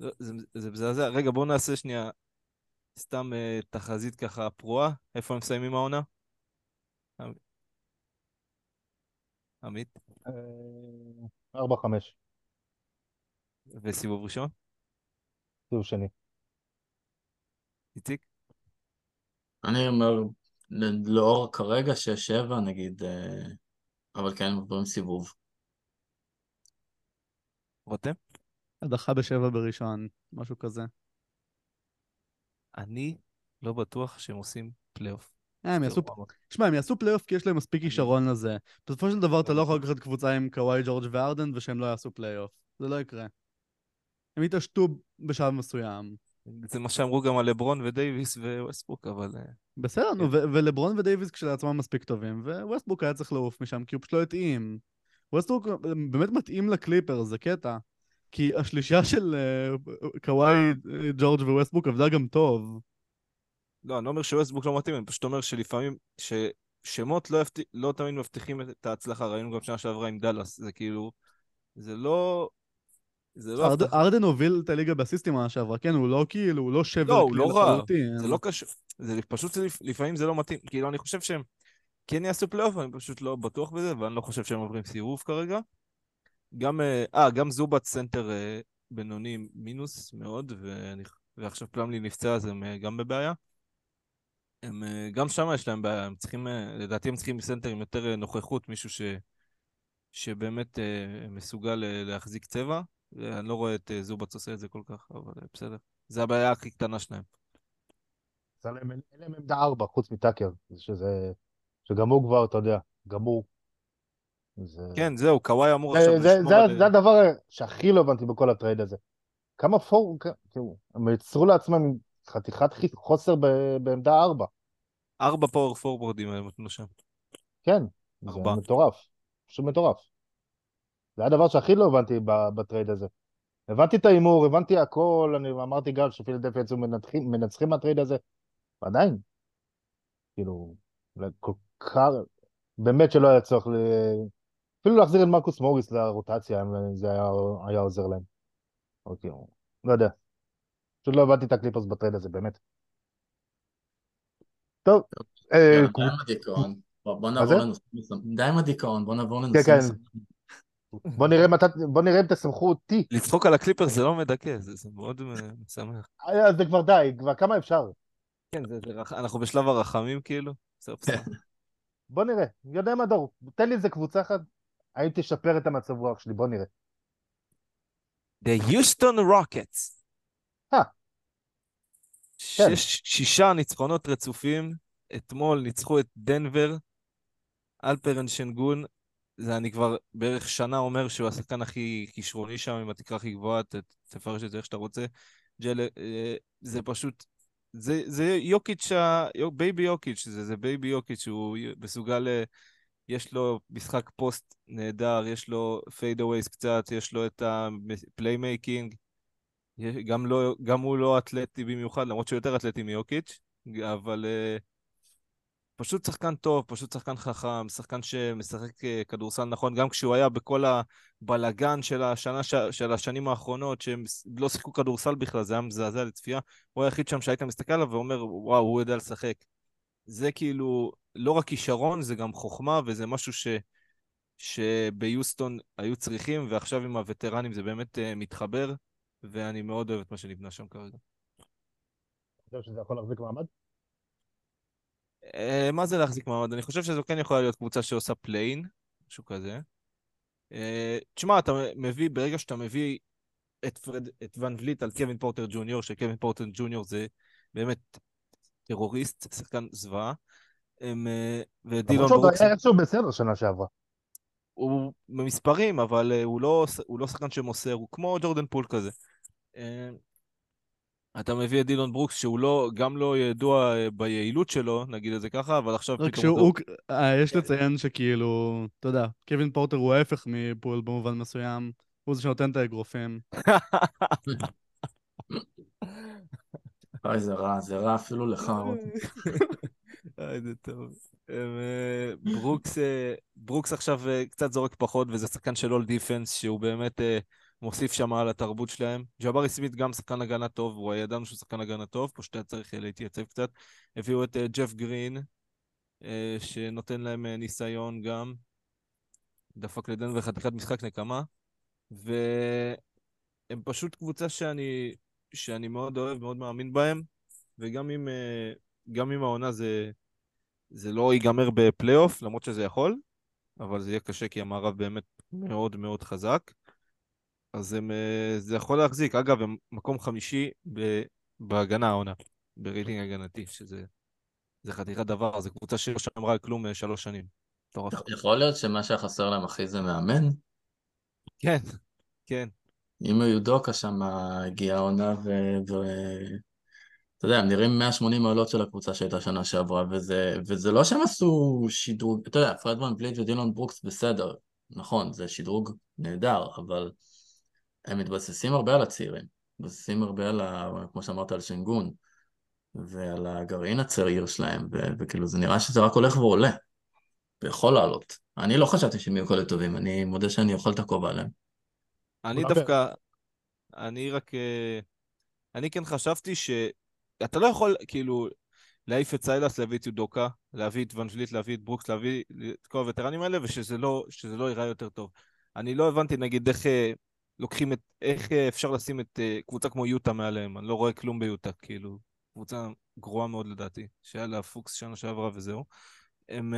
לא, זה, זה מזעזע. רגע, בואו נעשה שנייה סתם תחזית ככה פרועה. איפה הם מסיימים העונה? עמ- עמית? אה, ארבע, חמש, וסיבוב ראשון? סיבוב שני. איציק? אני אומר, לאור כרגע 6-7 נגיד, אה, אבל כן, עוברים סיבוב. רותם? הדחה בשבע בראשון, משהו כזה. אני לא בטוח שהם עושים פלייאוף. אה, הם יעשו... גרוע מאוד. שמע, הם יעשו פלייאוף כי יש להם מספיק כישרון לזה. בסופו של דבר אתה לא יכול. לקחת קבוצה עם קוואי ג'ורג' וארדן ושהם לא יעשו פלייאוף. זה לא יקרה. הם יתעשתו בשלב מסוים. זה מה שאמרו גם על לברון ודייוויס וווסטברוק, אבל... אה, בסדר, נו, כן. ולברון ודייוויס כשלעצמם מספיק טובים, וווסטברוק היה צריך לעוף משם כי הוא פשוט לא התאים. ווסטברוק באמת מתאים לקליפרס, זה קטע. כי השלישייה של אה, קוואי, אה, ג'ורג' וווסטברוק עבדה גם טוב. לא, אני לא אומר שווסטברוק לא מתאים, אני פשוט אומר שלפעמים, ששמות לא, יפת... לא תמיד מבטיחים את ההצלחה, ראינו גם שנה שעברה עם דאלאס, זה כאילו, זה לא... זה לא הארדן. ארדן הוביל את הליגה באסיסטים העונה שעברה, כן, הוא לא כאילו, הוא לא שבר לא, הוא לא רע, לחלוטין. זה לא קשור, זה פשוט לפ- לפעמים זה לא מתאים, כאילו אני חושב שהם כן יעשו פלייאוף, אני פשוט לא בטוח בזה, ואני לא חושב שהם עוברים סיבוב כרגע. גם, אה, אה, גם זובאץ סנטר אה, בינוני מינוס מאוד, ואני, ועכשיו פלאמלי נפצע אז הם אה, גם בבעיה. הם, אה, גם שם יש להם בעיה, הם צריכים, אה, לדעתי הם צריכים סנטר עם יותר אה, נוכחות, מישהו ש, שבאמת מסוגל להחזיק צבע, ואני לא רואה את זובץ עושה את זה כל כך, אבל בסדר. זה הבעיה הכי קטנה שלהם. אין להם- עמדה ארבע, חוץ מטאקר, שזה... שגם הוא כבר, אתה יודע, גמור. זה... כן, זהו, קוואי אמור עכשיו זה, לשמור על... זה הדבר שהכי לא הבנתי בכל הטרייד הזה. כמה פור... כאילו, הם יצרו לעצמם חתיכת חוסר ב- בעמדה ארבע. ארבע power פורוורדים הם נתנו שם. כן, זה ארבע. מטורף. פשוט מטורף. זה הדבר שהכי לא הבנתי בטרייד הזה. הבנתי את ההימור, הבנתי הכל, אני אמרתי גם שפילדלפיה יצאו מנצחים, מנצחים מהטרייד הזה, ועדיין, כאילו, כל כך, באמת שלא היה צורך ל... אפילו להחזיר את מרקוס מוריס לרוטציה, אם זה היה, היה עוזר להם. אוקיי, לא יודע. פשוט לא הבנתי את הקליפרס בטרייד הזה, באמת. טוב, אה, די עם הדיכאון. בוא נעבור? לנושא. די עם הדיכאון, בוא נעבור כן, לנושא כן. מסוים. בוא נראה מתי, בוא נראה אם תשמחו אותי. לצחוק על הקליפרס זה לא מדכא, זה, זה מאוד אה, משמח. אז זה כבר די, כבר כמה אפשר. כן, זה, זה רח... אנחנו בשלב הרחמים כאילו. סוף סוף. בוא נראה. יודע מה דור, תן לי איזה קבוצה אחת, האם תשפר את המצב רוח שלי, בוא נראה. The Houston Rockets. כן. שש, שישה ניצחונות רצופים. אתמול ניצחו את דנבר. אלפרן שנגון. זה אני כבר בערך שנה אומר שהוא השחקן הכי כישרוני שם, עם התקרה הכי גבוהה, תפרש את זה איך שאתה רוצה. ג'ל, אה, זה פשוט, זה, זה יוקיץ', ה- baby יוקיץ', זה, זה baby יוקיץ', שהוא מסוגל, יש לו משחק פוסט נהדר, יש לו fadeaways קצת, יש לו את ה playmaking, גם, לא, גם הוא לא אתלטי במיוחד, למרות שהוא יותר אתלטי מיוקיץ', אבל uh, פשוט שחקן טוב, פשוט שחקן חכם, שחקן שמשחק אה, כדורסל נכון, גם כשהוא היה בכל הבלגן של, השנה, של השנים האחרונות, שהם לא שיחקו כדורסל בכלל, זה היה מזעזע לצפייה, הוא היחיד שם שהיית מסתכל עליו ואומר, וואו, הוא יודע לשחק. זה כאילו לא רק כישרון, זה גם חוכמה, וזה משהו ש... שביוסטון היו צריכים, ועכשיו עם הווטרנים זה באמת uh, מתחבר, ואני מאוד אוהב את מה שנבנה שם כרגע. אתה חושב שזה יכול להחזיק מעמד? אה, מה זה להחזיק מעמד? אני חושב שזו כן יכולה להיות קבוצה שעושה play-in, משהו כזה. אה, תשמע, אתה מביא, ברגע שאתה מביא את, פרד, את ון ווליט על קווין פורטר ג'וניור, שקווין פורטר ג'וניור זה באמת טרוריסט, שחקן זוועה. הם, אה, ודילון למרות שעוד ברוקס, היה איכשהו בסדר שנה שעברה. הוא במספרים, אבל אה, הוא, לא, הוא לא שחקן שמוסר, הוא כמו ג'ורדן פול כזה. אה, אתה מביא את דילון ברוקס, שהוא לא, גם לא ידוע אה, ביעילות שלו, נגיד את זה ככה, אבל עכשיו רק פתאום... שהוא, הוא- אה, יש לציין שכאילו, אתה יודע, קווין פורטר הוא ההפך מפול במובן מסוים, הוא זה שנותן את האגרופים. אוי, זה רע, זה רע אפילו לך, רותם. איי, זה טוב. אה, ברוקס, אה, ברוקס עכשיו אה, קצת זורק פחות, וזה שחקן של all defense, שהוא באמת אה, מוסיף שם על התרבות שלהם. ג'אברי סמית גם שחקן הגנה טוב, הוא ידענו שהוא שחקן הגנה טוב, פשוט היה צריך אה, להתייצב קצת. הביאו את אה, ג'ף גרין, אה, שנותן להם אה, ניסיון גם. דפק לדנבר חתיכת משחק נקמה. והם פשוט קבוצה שאני, שאני מאוד אוהב, מאוד מאמין בהם, וגם אם, אה, גם אם העונה זה, זה לא ייגמר בפלייאוף, למרות שזה יכול, אבל זה יהיה קשה כי המערב באמת מאוד מאוד חזק. אז הם, אה, זה יכול להחזיק. אגב, הם מקום חמישי ב, בהגנה העונה, ברייטינג הגנתי, שזה זה חתיכת דבר, זו קבוצה שלא שמרה כלום אה, שלוש שנים. יכול להיות שמה שהיה חסר להם הכי זה מאמן? כן, כן. אם יודוקה שם הגיעה העונה ו... ו... יודע, הם נראים 180 מעלות של הקבוצה שהייתה שנה שעברה, וזה, וזה לא שהם עשו שדרוג, אתה יודע, פרדמן פליט ודילון ברוקס בסדר, נכון, זה שדרוג נהדר, אבל הם מתבססים הרבה על הצעירים, מתבססים הרבה על, ה, כמו שאמרת, על שינגון, ועל הגרעין הצעיר שלהם, ו, וכאילו זה נראה שזה רק הולך ועולה, ויכול לעלות. אני לא חשבתי שהם יהיו כאלה טובים, אני מודה שאני אוכל את הכובע עליהם. אני דווקא, אני רק, אה, אני כן חשבתי שאתה לא יכול, כאילו, להעיף את סיילאס, להביא את יודוקה, להביא את ון ווליט, להביא את ברוקס, להביא את כל הווטרנים האלה, ושזה לא, שזה לא ייראה יותר טוב. אני לא הבנתי, נגיד, איך אה, לוקחים את, איך אה, אפשר לשים את קבוצה כמו יוטה מעליהם, אני לא רואה כלום ביוטה, כאילו, קבוצה גרועה מאוד לדעתי, שהיה לה פוקס שנה שעברה וזהו. הם,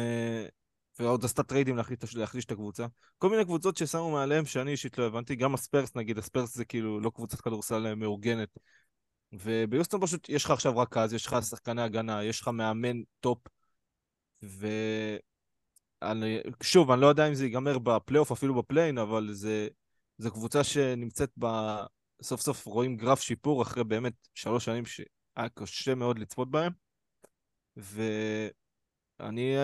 ועוד עשתה טריידים להחליש, להחליש את הקבוצה. כל מיני קבוצות ששמו מעליהם שאני אישית לא הבנתי, גם הספרס נגיד, הספרס זה כאילו לא קבוצת כדורסל מאורגנת. וביוסטון פשוט יש לך עכשיו רכז, יש לך שחקני הגנה, יש לך מאמן top, ו... אני, לא יודע אם זה ייגמר בפלייאוף, אפילו ב play-in, אבל זה, זה קבוצה שנמצאת ב... סוף סוף רואים גרף שיפור אחרי באמת שלוש שנים שהיה קשה מאוד לצפות בהם. ואני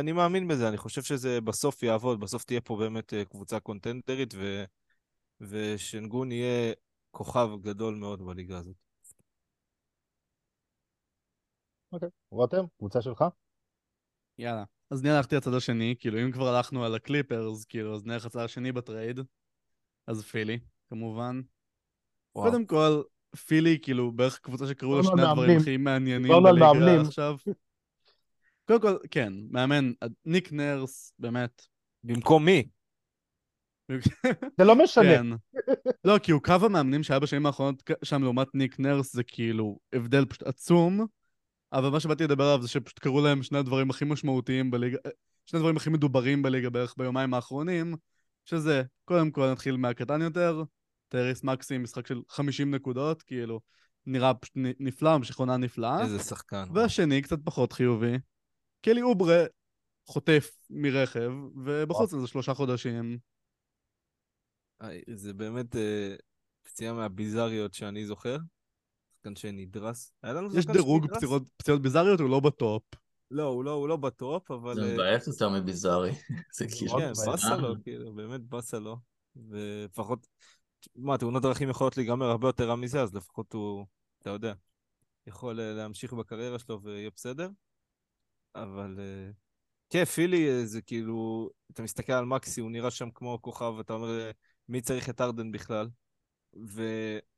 אני מאמין בזה, אני חושב שזה בסוף יעבוד, בסוף תהיה פה באמת אה, קבוצה קונטנדרית, ו... ושנגון יהיה כוכב גדול מאוד בליגה הזאת. אוקיי. רותם, קבוצה שלך? יאללה. אז אני הלכתי לצד השני, כאילו אם כבר הלכנו על הקליפרס, כאילו אז נלך לצד השני בטרייד. אז פילי, כמובן. וואו. קודם כל, פילי, כאילו, בערך קבוצה שקראו לה על שני הדברים. הכי מעניינים דיברנו על בליגה. עכשיו. קודם כל, כן, מאמן, ניק נרס, באמת. במקום מי? זה לא משנה. כן. לא, כי הוא קו המאמנים שהיה בשנים האחרונות שם לעומת ניק נרס, זה כאילו הבדל פשוט עצום. אבל מה שבאתי לדבר עליו זה שפשוט קראו להם שני הדברים הכי משמעותיים בליגה, שני הדברים הכי מדוברים בליגה בערך ביומיים האחרונים, שזה, קודם כל נתחיל מהקטן יותר, טייריס מקסי משחק של 50 נקודות, כאילו, נראה פשוט נפלא, ממשיך עונה נפלאה. איזה שחקן. והשני, קצת פחות חיובי, קלי אוברה חוטף מרכב, ובחוץ לזה שלושה חודשים. זה באמת אה, פציעה מהביזריות שאני זוכר. שחקן שנדרס. היה לנו יש שחקן דירוג? פציעות, פציעות ביזריות, הוא לא בטופ. לא, הוא לא, הוא לא בטופ, אבל... זה אה, מבאס יותר מביזארי. זה כאילו... כן. באסה לו, כאילו, באמת באסה לו. ולפחות, מה, תאונות דרכים יכולות להיגמר הרבה יותר רע מזה, אז לפחות הוא, אתה יודע, יכול אה, להמשיך בקריירה שלו ויהיה בסדר. אבל אה, כן, פילי אה, זה כאילו, אתה מסתכל על מקסי, הוא נראה שם כמו כוכב, אתה אומר, אה, מי צריך את הארדן בכלל? ו...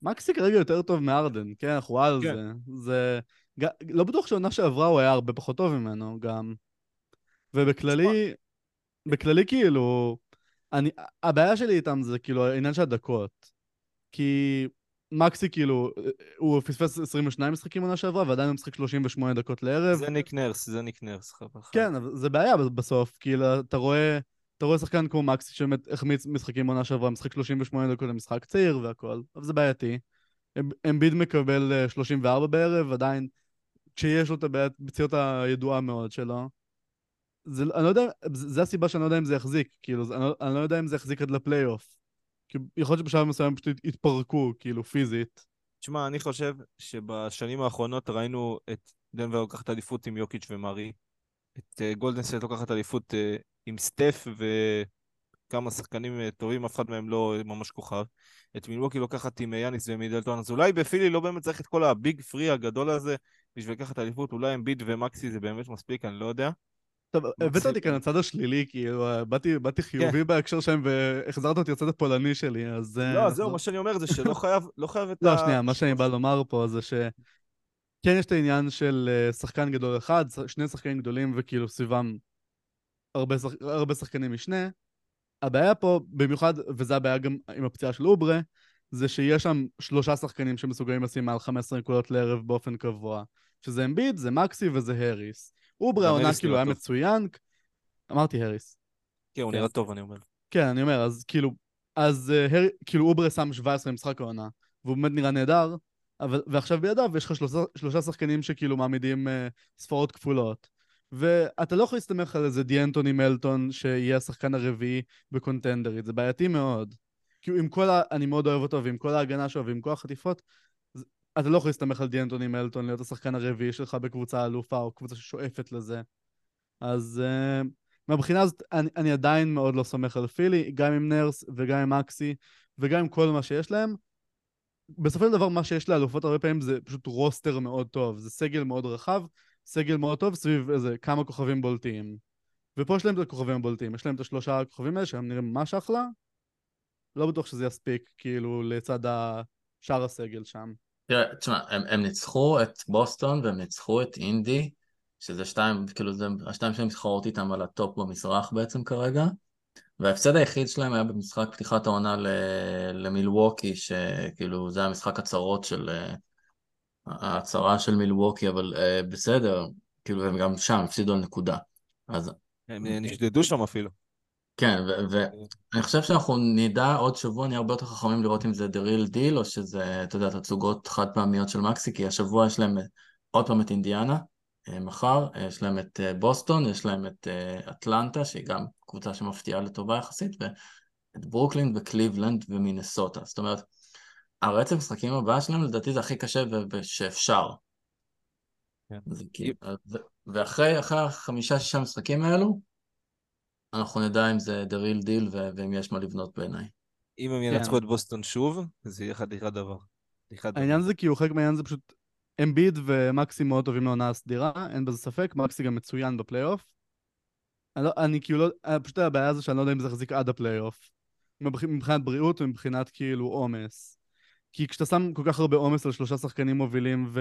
מקסי כרגע יותר טוב מארדן, כן, אנחנו על כן. זה. זה... ג- לא בטוח שעונה שעברה הוא היה הרבה פחות טוב ממנו גם. ובכללי, בכללי כאילו, אני, הבעיה שלי איתם זה כאילו העניין של הדקות. כי מקסי כאילו, הוא פספס 22 משחקים עונה שעברה ועדיין הוא משחק 38 דקות לערב. זה ניק נרס, זה ניק נרס. חבל. כן, אבל זה בעיה בסוף, כאילו, אתה רואה, אתה רואה שחקן כמו מקסי שבאמת החמיץ משחקים עונה שעברה, משחק 38 דקות למשחק צעיר והכל, אבל זה בעייתי. אמ- אמביד מקבל אה, 34 בערב, עדיין, כשיש לו את הבעיית פציעות הידועה מאוד שלו. זה, אני לא יודע, זה הסיבה שאני לא יודע אם זה יחזיק, כאילו, אני לא, אני לא יודע אם זה יחזיק עד לפלייאוף. כי יכול להיות שבשלב מסוים פשוט יתפרקו, כאילו, פיזית. תשמע, אני חושב שבשנים האחרונות ראינו את דנבר לוקחת אליפות עם יוקיץ' ומרי, את אה, גולדן סטייט לוקחת אליפות אה, עם סטף וכמה שחקנים אה, טובים, אף אחד מהם לא ממש כוכב. את מילווקי לוקחת עם יאניס ומידלטון, אז אולי בפילי לא באמת צריך את כל ה big three הגדול הזה בשביל לקחת אליפות, אולי אמביד ומקסי זה באמת מספיק, אני לא יודע. טוב, הבאת מקסים. אותי כאן לצד השלילי, כאילו, אה, באתי באתי חיובי בהקשר שלהם והחזרת אותי לצד הפולני שלי, אז... אה, לא, זהו. מה שאני אומר זה שלא חייב, לא חייב את ה... לא, שנייה, מה שאני בא לומר פה זה ש... כן יש את העניין של אה, שחקן גדול אחד, שני שחקנים גדולים וכאילו סביבם הרבה, שח... הרבה שחקנים משנה. הבעיה פה, במיוחד, וזה הבעיה גם עם הפציעה של אוברה, זה שיש שם שלושה שחקנים שמסוגלים לשים מעל 15 נקודות לערב באופן קבוע. שזה אמביד, זה מקסי וזה הריס. אוברה העונה כאילו היה. מצוין. אמרתי הריס. כן, הוא כן. נראה טוב, אני אומר. כן, אני אומר, אז כאילו, אז הר... כאילו אוברה שם 17 במשחק העונה, והוא באמת נראה נהדר, אבל, ועכשיו בידיו יש לך שלושה, שלושה שחקנים שכאילו מעמידים uh, ספרות כפולות. ואתה לא יכול להסתמך על איזה דיאנטוני מלטון שיהיה השחקן הרביעי בקונטנדרית, זה בעייתי מאוד. כאילו עם כל ה... אני מאוד אוהב אותו, ועם כל ההגנה שלו ועם כל החטיפות, אתה לא יכול להסתמך על דיאנטוני מלטון להיות השחקן הרביעי שלך בקבוצה אלופה או קבוצה ששואפת לזה. אז uh, מהבחינה הזאת, אני, אני עדיין מאוד לא סומך על פילי, גם עם נרס וגם עם אקסי וגם עם כל מה שיש להם. בסופו של דבר, מה שיש לאלופות הרבה פעמים זה פשוט roster מאוד טוב. זה סגל מאוד רחב, סגל מאוד טוב סביב איזה כמה כוכבים בולטים. ופה יש להם את הכוכבים הבולטים, יש להם את השלושה הכוכבים האלה שהם נראים ממש אחלה. לא בטוח שזה יספיק, כאילו, לצד שאר הסגל שם. תראה, תשמע, הם, הם ניצחו את בוסטון והם ניצחו את אינדי, שזה שתיים, כאילו זה השתיים שהם מתחרות איתם על ה top במזרח בעצם כרגע. וההפסד היחיד שלהם היה במשחק פתיחת העונה למילווקי, שכאילו זה היה משחק הצהרות של... אה, ההצהרה של מילווקי, אבל אה, בסדר, כאילו הם גם שם הפסידו על נקודה. אז הם נשדדו שם אפילו. כן, ואני חושב שאנחנו נדע עוד שבוע, נהיה הרבה יותר חכמים לראות אם זה the real deal או שזה, אתה יודע, תצוגות חד פעמיות של מקסי, כי השבוע יש להם אה, עוד פעם את אינדיאנה, אה, מחר, אה, יש להם את אה, בוסטון, יש להם את אה, אטלנטה, שהיא גם קבוצה שמפתיעה לטובה יחסית, ואת ברוקלין וקליבלנד ומינסוטה. זאת אומרת, הרצף משחקים הבא שלהם לדעתי זה הכי קשה שאפשר. כן. זה כאילו, ואחרי אחרי החמישה-שישה משחקים האלו, אנחנו נדע אם זה the real deal ו- ואם יש מה לבנות בעיניי. אם הם ינצחו את בוסטון שוב, זה יהיה חתיכת דבר. העניין זה כאילו, חלק מהעניין זה פשוט אמביד ומקסי מאוד טובים לעונה הסדירה, אין בזה ספק, מקסי גם מצוין בפלייאוף. אני, לא, אני כאילו לא, אה, פשוט הבעיה זה שאני לא יודע אם זה יחזיק עד הפלייאוף. מבח- מבחינת בריאות ומבחינת כאילו עומס. כי כשאתה שם כל כך הרבה עומס על שלושה שחקנים מובילים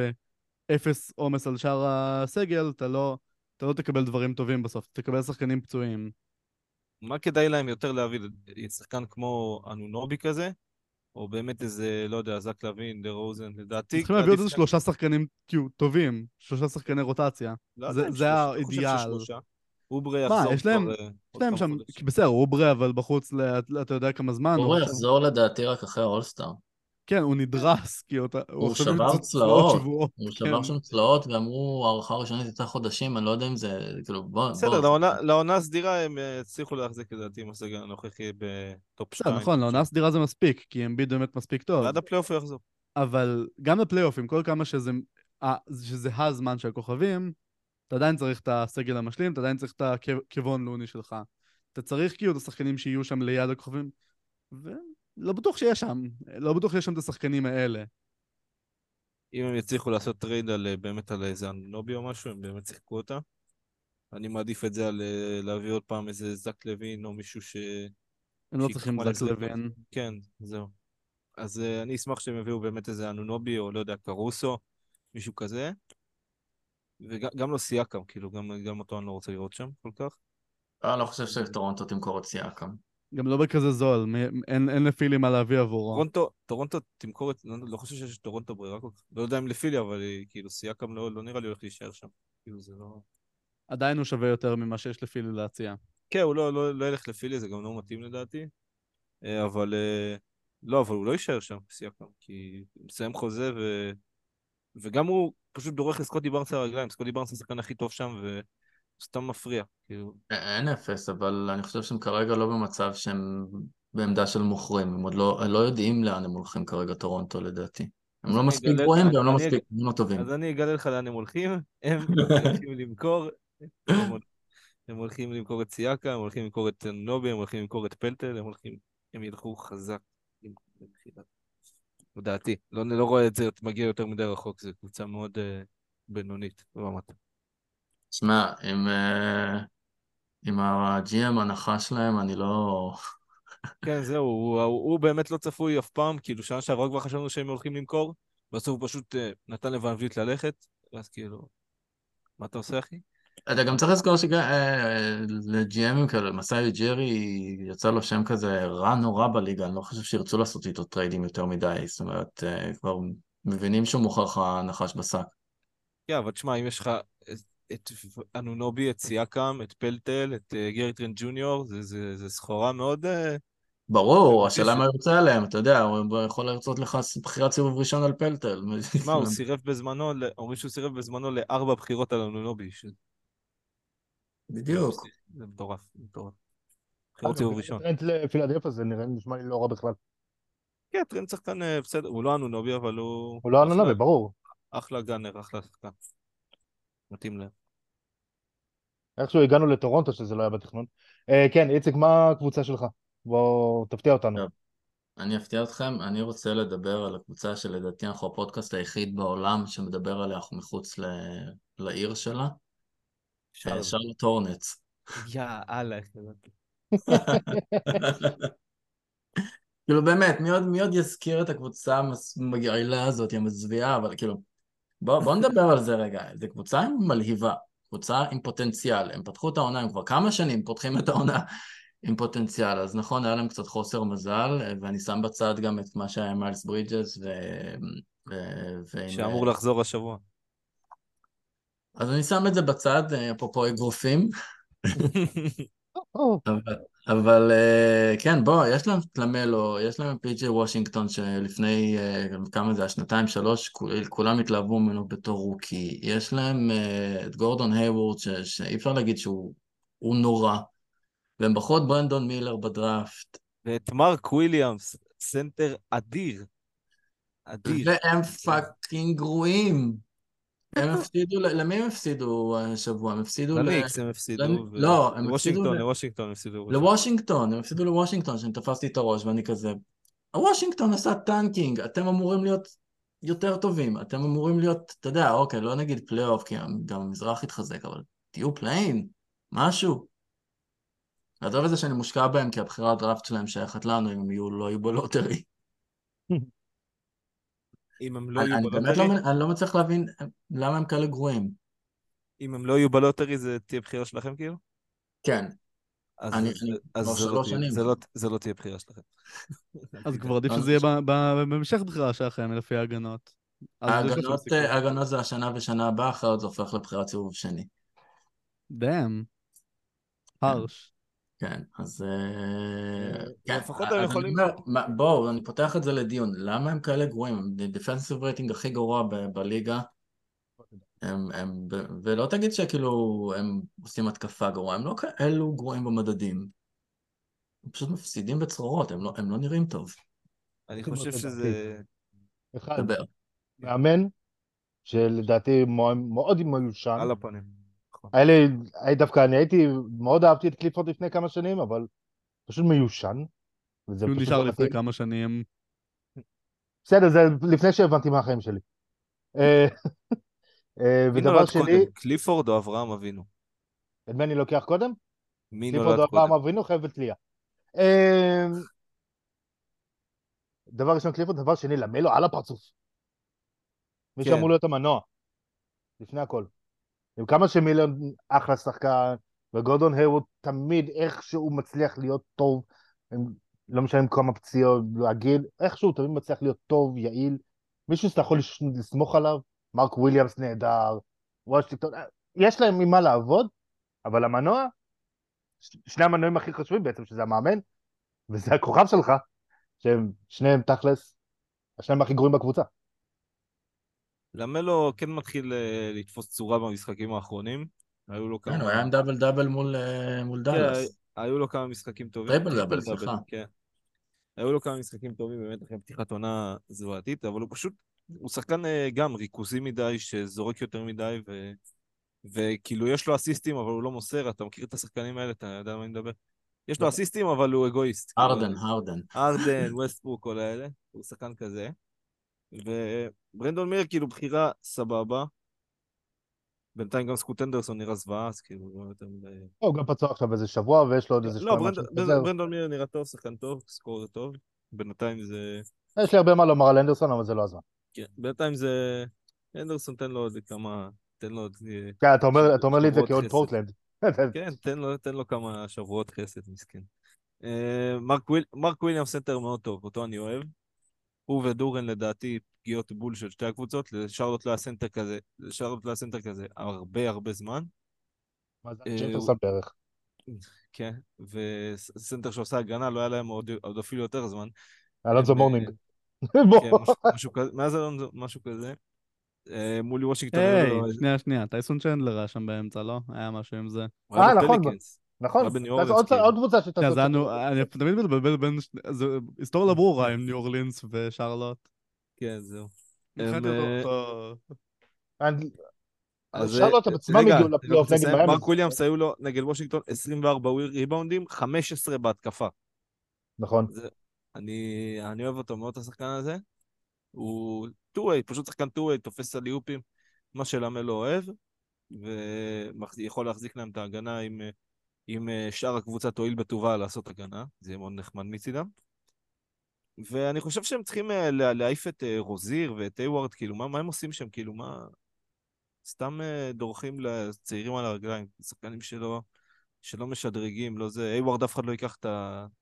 ואפס עומס על שאר הסגל, אתה לא, אתה לא תקבל דברים טובים בסוף, תקבל שחקנים פצועים. מה כדאי להם יותר להביא? שחקן כמו אנונובי כזה? או באמת איזה, לא יודע, זק לוין, דה רוזן, לדעתי... צריכים להביא עוד איזה שלושה שחקנים כאילו טובים, שלושה שחקני רוטציה. לא זה- אם זה האידיאל. ששלושה. אוברה מה, יחזור יש להם- כבר, אה, יש להם שם. בסדר, אוברה אבל בחוץ, ל- אתה יודע כמה זמן. עכשיו- יחזור לדעתי רק אחרי האולסטאר. כן, הוא נדרס, כי הוא הוא עכשיו שבר צלעות. שבועות, הוא כן. שבר שם צלעות ואמרו הערכה ראשונית הייתה חודשים, אני לא יודע אם זה, כאילו בוא, בסדר, בוא. לעונה- הסדירה הם הצליחו להחזיק לדעתי עם הסגל הנוכחי ב top 2. בסדר, נכון, לעונה סדירה זה מספיק, כי אמביד באמת מספיק טוב. ועד הפלייאוף הוא יחזור. אבל גם לפלייאוף, עם כל כמה שזה, שזה הזמן של הכוכבים, אתה עדיין צריך את הסגל המשלים, אתה עדיין צריך את הקבון לוני שלך. אתה צריך כאילו את השחקנים שיהיו שם ליד הכוכבים, ולא בטוח שיש שם, לא בטוח שיש שם את השחקנים האלה. אם הם יצליחו לעשות טרייד על אה, באמת על איזה אנונובי או משהו, הם באמת שיחקו אותה. אני מעדיף את זה על אה, להביא עוד פעם איזה זאק לאבין או מישהו ש... הם לא צריכים זאק. לאבין. כן, זהו. אז אה, אני אשמח שהם יביאו באמת איזה אנונובי, או לא יודע, קרוסו, מישהו כזה. וגם לא סיאקם, כאילו, גם, גם אותו אני לא רוצה לראות שם כל כך. אני לא חושב שטורונטו תמכור את סיאקם. גם לא בכזה זול, אין, אין לפילי מה להביא עבורו. טורונטו, טורונטו תמכור את... לא, לא חושב שיש טורונטו ברירה כל כך. לא יודע אם לפילי, אבל היא, כאילו, סיאקם לא, לא נראה לי הולך להישאר שם. כאילו, זה לא... עדיין הוא שווה יותר ממה שיש לפילי להציע. כן, הוא לא, לא, לא ילך לפילי, זה גם לא מתאים לדעתי. אה, אבל... אה, לא, אבל הוא לא יישאר שם, סייקם, כי הוא מסיים חוזה ו... וגם הוא פשוט דורך לסקוטי בארנס על הרגליים, סקוטי בארנס השחקן הכי טוב שם, וסתם מפריע. כאילו, אין אפס, אבל אני חושב שהם כרגע לא במצב שהם בעמדה של מוכרים, הם עוד לא, לא יודעים לאן הם הולכים כרגע טורונטו לדעתי. הם לא מספיק גרועים והם לא מספיק לא טובים. אז אני אגלה לך לאן הם הולכים, הם הולכים למכור, הם הול- הם הולכים למכור את סיאקה, הם הולכים למכור את נובי, הם הולכים למכור את פלטל, הם הולכים, הם ילכו חזק. לדעתי, לא, לא רואה את זה מגיע יותר מדי רחוק, זו קבוצה מאוד אה, בינונית ברמת. שמע, אה, עם ה-GM הנחה שלהם, אני לא... כן, זהו, הוא, הוא, הוא באמת לא צפוי אף פעם, כאילו שנה שעברה כבר חשבנו שהם הולכים למכור, בסוף הוא פשוט אה, נתן וליט ללכת, ואז כאילו, מה אתה עושה אחי? אתה גם צריך לזכור של GM ים כאלה, מסאי יוג'ירי יצא לו שם כזה רע נורא בליגה, אני לא חושב שירצו לעשות איתו טריידים יותר מדי, זאת אומרת, אה, כבר מבינים שהוא מוכר לך נחש בשק. כן, אבל תשמע, אם יש לך את, אנונובי, את סיאקם, את פלטל, את אה, גארי טרנט ג'וניור, זה, זה, זה סחורה מאוד... אה, ברור, השאלה מה יוצא עליהם, אתה יודע, הוא יכול לרצות לך בחירת סיבוב ראשון על פלטל. מה, הוא סירב בזמנו, אומרים שהוא סירב בזמנו לארבע בחירות על אנונובי. בדיוק. זה מטורף, מטורף. בחירות סיבוב ראשון. טרנט לפילדלפיה זה נראה נשמע לי לא רע בכלל. כן, טרנט שחקן אה, בסדר, הוא לא אנונובי, אבל הוא... הוא לא אנונובי, ברור. אחלה gunner, אחלה שחקן. מתאים להם. איכשהו הגענו לטורונטו שזה לא היה בתכנון. אה, כן, איציק, מה הקבוצה שלך? בוא תפתיע אותנו. טוב. אני אפתיע אתכם, אני רוצה לדבר על הקבוצה שלדעתי אנחנו הפודקאסט היחיד בעולם שמדבר עליה, אנחנו מחוץ ל... לעיר שלה. שרלוט. הורנץ. יא אללה, איך ידעתי. כאילו באמת, מי עוד, מי עוד יזכיר את הקבוצה המגעילה הזאת, המזוויעה, אבל כאילו, בוא, בוא נדבר על זה רגע, זו קבוצה מלהיבה, קבוצה עם פוטנציאל, הם פתחו את העונה, הם כבר כמה שנים פותחים את העונה עם פוטנציאל, אז נכון, היה להם קצת חוסר מזל, ואני שם בצד גם את מה שהיה עם מיילס ברידג'ס ו... ו... ועם... שאמור לחזור השבוע. אז אני שם את זה בצד, אפרופו אגרופים, אבל, אבל אה, כן, בוא, יש להם את למלו, יש להם את פי.ג'יי וושינגטון שלפני אה, כמה זה היה, שנתיים, שלוש, כול- כולם התלהבו ממנו בתור רוקי. יש להם אה, את גורדון היוורד, ש- שאי אפשר להגיד שהוא הוא נורא. והם בחרו את ברנדון מילר בדראפט, ואת מרק וויליאמס, סנטר אדיר. אדיר. והם fucking גרועים. הם הפסידו, למי הם הפסידו השבוע? הם הפסידו ל... לניקס הם הפסידו. לא, הם לוושינגטון, הפסידו לוושינגטון הפסידו. לוושינגטון, הם הפסידו לוושינגטון, שאני תפסתי את הראש ואני כזה, וושינגטון עשה tanking, אתם אמורים להיות יותר טובים, אתם אמורים להיות, אתה יודע, אוקיי, לא נגיד פלייאוף, כי גם המזרח התחזק, אבל תהיו play-in, משהו. עזוב את זה שאני מושקע בהם, כי הבחירה הדראפט שלהם שייכת לנו, אם הם יהיו, לא יהיו בלוטרי. אם הם לא אני, יהיו אני באמת ב lottery, לא, אני לא מצליח להבין למה הם כאלה גרועים. אם הם לא יהיו ב lottery, זה תהיה בחירה שלכם כאילו? כן, אז אני- זה- אני אז זה לא תהיה-. זה לא- זה לא תהיה בחירה שלכם. אז כבר עדיף אז- שזה יהיה ב- ב- בהמשך בחירה שלכם, לפי ההגנות. אז ההגנות. ההגנות זה השנה ושנה הבאה, אחרת זה הופך לבחירת סיבוב שני. דאם. הרש. כן, אז... אה, אה, כן, לפחות אז הם אני יכולים- בואו, אני פותח את זה לדיון. למה הם כאלה גרועים? הם דיפנסיב רייטינג הכי גרוע ב- בליגה. הם, הם, ולא תגיד שכאילו הם עושים התקפה גרועה, הם לא כאלו גרועים במדדים. הם פשוט מפסידים בצרורות, הם לא, הם לא נראים טוב. אני חושב. שזה... אחד, דבר. מאמן, שלדעתי מאוד מיושן. על הפנים. נכון. היה לי, היה דווקא, אני הייתי, מאוד אהבתי את קליפורד לפני כמה שנים, אבל פשוט מיושן. וזה הוא פשוט נשאר לא לפני. כמה שנים. בסדר, זה לפני שהבנתי מה החיים שלי. אה, אה, ודבר שני, קודם, קליפורד או אברהם אבינו? את מי אני לוקח קודם? מי קליפורד נולד או אברהם קודם? אבינו חייב תלייה. אה, דבר ראשון קליפורד, דבר שני למלו על הפרצוף. מי כן. שאמור להיות המנוע, לפני הכל. עם כמה שמילון אחלה שחקן, וגורדון היוורד תמיד איכשהו מצליח להיות טוב, הם, לא משנה כמה פציעות, להגיד, איכשהו תמיד מצליח להיות טוב, יעיל, מישהו שאתה יכול לסמוך עליו, מרק וויליאמס נהדר, וושינגטון, אה, יש להם ממה לעבוד, אבל המנוע, ש- שני המנועים הכי חשובים בעצם, שזה המאמן, וזה הכוכב שלך, שהם שניהם תכלס, השניים הכי גרועים בקבוצה. למלו כן מתחיל אה, לתפוס צורה במשחקים האחרונים. היו לו כן, כמה... הוא היה עם double double מול, אה, מול דאלאס. היו לו כמה משחקים טובים. triple double, סליחה. כן. היו לו כמה משחקים טובים באמת אחרי פתיחת עונה זוועתית, אבל הוא פשוט, הוא שחקן אה, גם ריכוזי מדי, שזורק יותר מדי, ו... וכאילו יש לו אסיסטים, אבל הוא לא מוסר, אתה מכיר את השחקנים האלה, אתה יודע על מה אני מדבר? יש לו אסיסטים, אבל הוא אגואיסט. כאילו. הרדן, הרדן. ארדן, ווסטברוק, כל האלה, הוא שחקן כזה. וברנדון מיר כאילו בחירה סבבה. בינתיים גם סקוט אנדרסון נראה זוועה, אז כאילו, לא יותר מדי... הוא גם פצוע עכשיו איזה שבוע, ויש לו עוד איזה לא, שהוא חוזר. ברנדון מיר נראה טוב, שחקן טוב, סקורר טוב. בינתיים זה... יש לי הרבה מה לומר על הנדרסון, אבל זה לא הזמן. כן, בינתיים זה... הנדרסון, תן לו עוד כמה... תן לו עוד... אה, כן, אתה אומר- לי את זה חסד. פורטלנד. כן, תן לו, כמה שבועות חסד, מסכן. אה, מרק וויליאם סנטר מאוד טוב, אותו אני אוהב. הוא ודורן לדעתי פגיעות בול של שתי הקבוצות, לשרלוט לא היה סנטר כזה, לשרלוט לא היה סנטר כזה הרבה הרבה זמן. מה זה? אה, ג'פרסון בערך. כן, וסנטר שעושה הגנה לא היה להם עוד, עוד אפילו יותר זמן. אלונזו מורנינג. אה. כן, משהו, משהו כזה, מאז אלונזו, משהו כזה. אה, מול וושינגטון. היי, לא- שנייה, שנייה, טייסון צ'נדלר היה שם באמצע, לא? היה משהו עם זה. אה, נכון. נכון, אז עוד- כאילו. עוד קבוצה כן, זה היה נו- אני תמיד מתבלבל בין... זה היסטוריה לא ברורה עם ניו אורלינס ושרלוט. כן, זהו. הם, אה, אז שרלוט אה, עצמם הגיעו לפלייאוף נגד. מיאמי. מרק וויליאמס היו לו נגד וושינגטון 24 ריבאונדים, 15 בהתקפה. נכון. אני, אני אוהב אותו מאוד, את השחקן הזה. הוא two-way, פשוט שחקן two-way, תופס אליופים, מה שלמלו אוהב, ויכול להחזיק להם את ההגנה אם, אם אה, שאר הקבוצה תואיל בטובה לעשות הגנה, זה יהיה מאוד נחמד מצידם. ואני חושב שהם צריכים אה, לה- להעיף את אה, רוזיר ואת היוורד, כאילו, מה, מה הם עושים שם? כאילו, מה... סתם דורכים לצעירים על הרגליים, שחקנים שלא, שלא משדרגים, לא זה, היוורד אף אחד לא ייקח את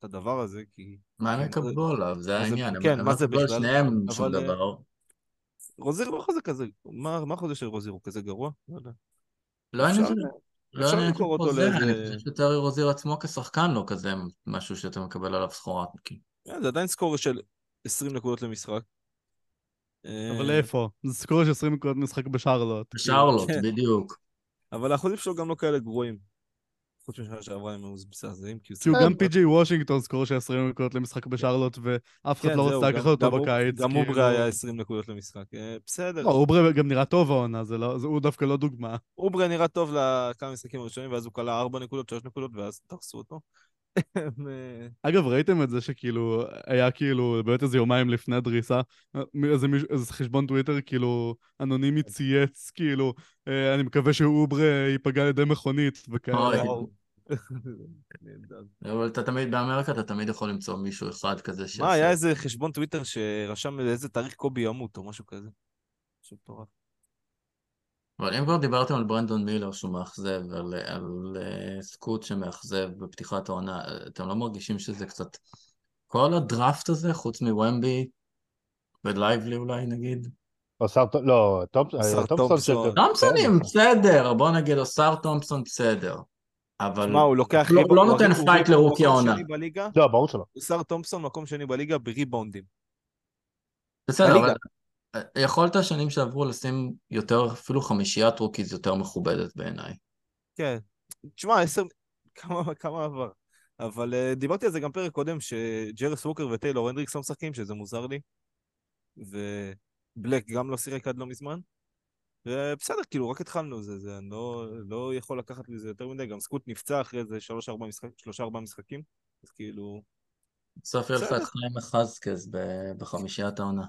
הדבר הזה, כי... מה הם יקבלו עליו? זה העניין. כן, מה לא זה בכלל? שניהם שום דבר. רוזיר לא חוזר כזה, מה, החוזה של רוזיר? הוא כזה גרוע? לא יודע. לא אפשר- של... לא אפשר למכור אותו חוזה, אני לאיזה- חושב שטרי רוזיר עצמו כשחקן לא כזה משהו שאתה מקבל עליו סחורה. כן, זה עדיין סקור של 20 נקודות למשחק. אבל אה, איפה? זה סקור של 20 נקודות משחק בשרלוט. בשרלוט, כן. בדיוק. אבל האחוזים שלו גם לא כאלה גרועים. חוץ משנה שעברה הם היו מזעזעים, כי הוא גם פי.ג'יי וושינגטון סקור של 20 נקודות למשחק בשרלוט, ואף אחד כן, לא רצה לקחת אותו בקיץ. גם כאילו. אוברה היה 20 נקודות למשחק. אה, בסדר. לא, אוברה גם נראה טוב העונה, לא- הוא דווקא לא דוגמה. אוברה נראה טוב לכמה משחקים הראשונים, ואז הוא כלה 4 נקודות, 3 נקודות, ואז דרסו אותו. אה, אגב, ראיתם את זה שכאילו, היה כאילו, באמת איזה יומיים לפני הדריסה, איזה, מישהו, איזה חשבון טוויטר כאילו אנונימי צייץ, כאילו, אה, אני מקווה שאוברה ייפגע על ידי מכונית, וכאלה. אבל אתה תמיד, באמריקה אתה תמיד יכול למצוא מישהו אחד כזה מה, היה איזה חשבון טוויטר שרשם איזה תאריך קובי ימות, או משהו כזה. משהו מטורף. אבל אם כבר דיברתם על ברנדון מילר שהוא מאכזב, על, על uh, סקוט שמאכזב בפתיחת העונה, אתם לא מרגישים שזה קצת... כל הדראפט הזה, חוץ מוומבי ולייבלי אולי נגיד? או שר, לא, שר אה, תומפסון. תומפסון. תומפסונים בסדר, בוא נגיד אוסר תומפסון בסדר. אבל מה, הוא לוקח... לא- לא הוא- נותן הוא- fight ל rookie העונה. לא, ברור שלא. שר תומפסון, מקום שני בליגה בריבאונדים. בסדר. אבל אה, יכולת שנים שעברו לשים יותר, אפילו חמישיית rookies יותר מכובדת בעיניי. כן. תשמע, עשר... כמה, כמה עבר. אבל uh, דיברתי על זה גם פרק קודם, שג'רס ווקר וטיילור הנדריקס לא משחקים, שזה מוזר לי. ובלק גם לא שיחק עד לא מזמן. ובסדר, כאילו, רק התחלנו, זה, זה, אני לא, לא יכול לקחת מזה יותר מדי, גם סקוט נפצע אחרי איזה שלוש-ארבע משחק, שלושה-ארבע משחקים, אז כאילו, לך בסדר. את חיים מחזקז ב- בחמישיית העונה.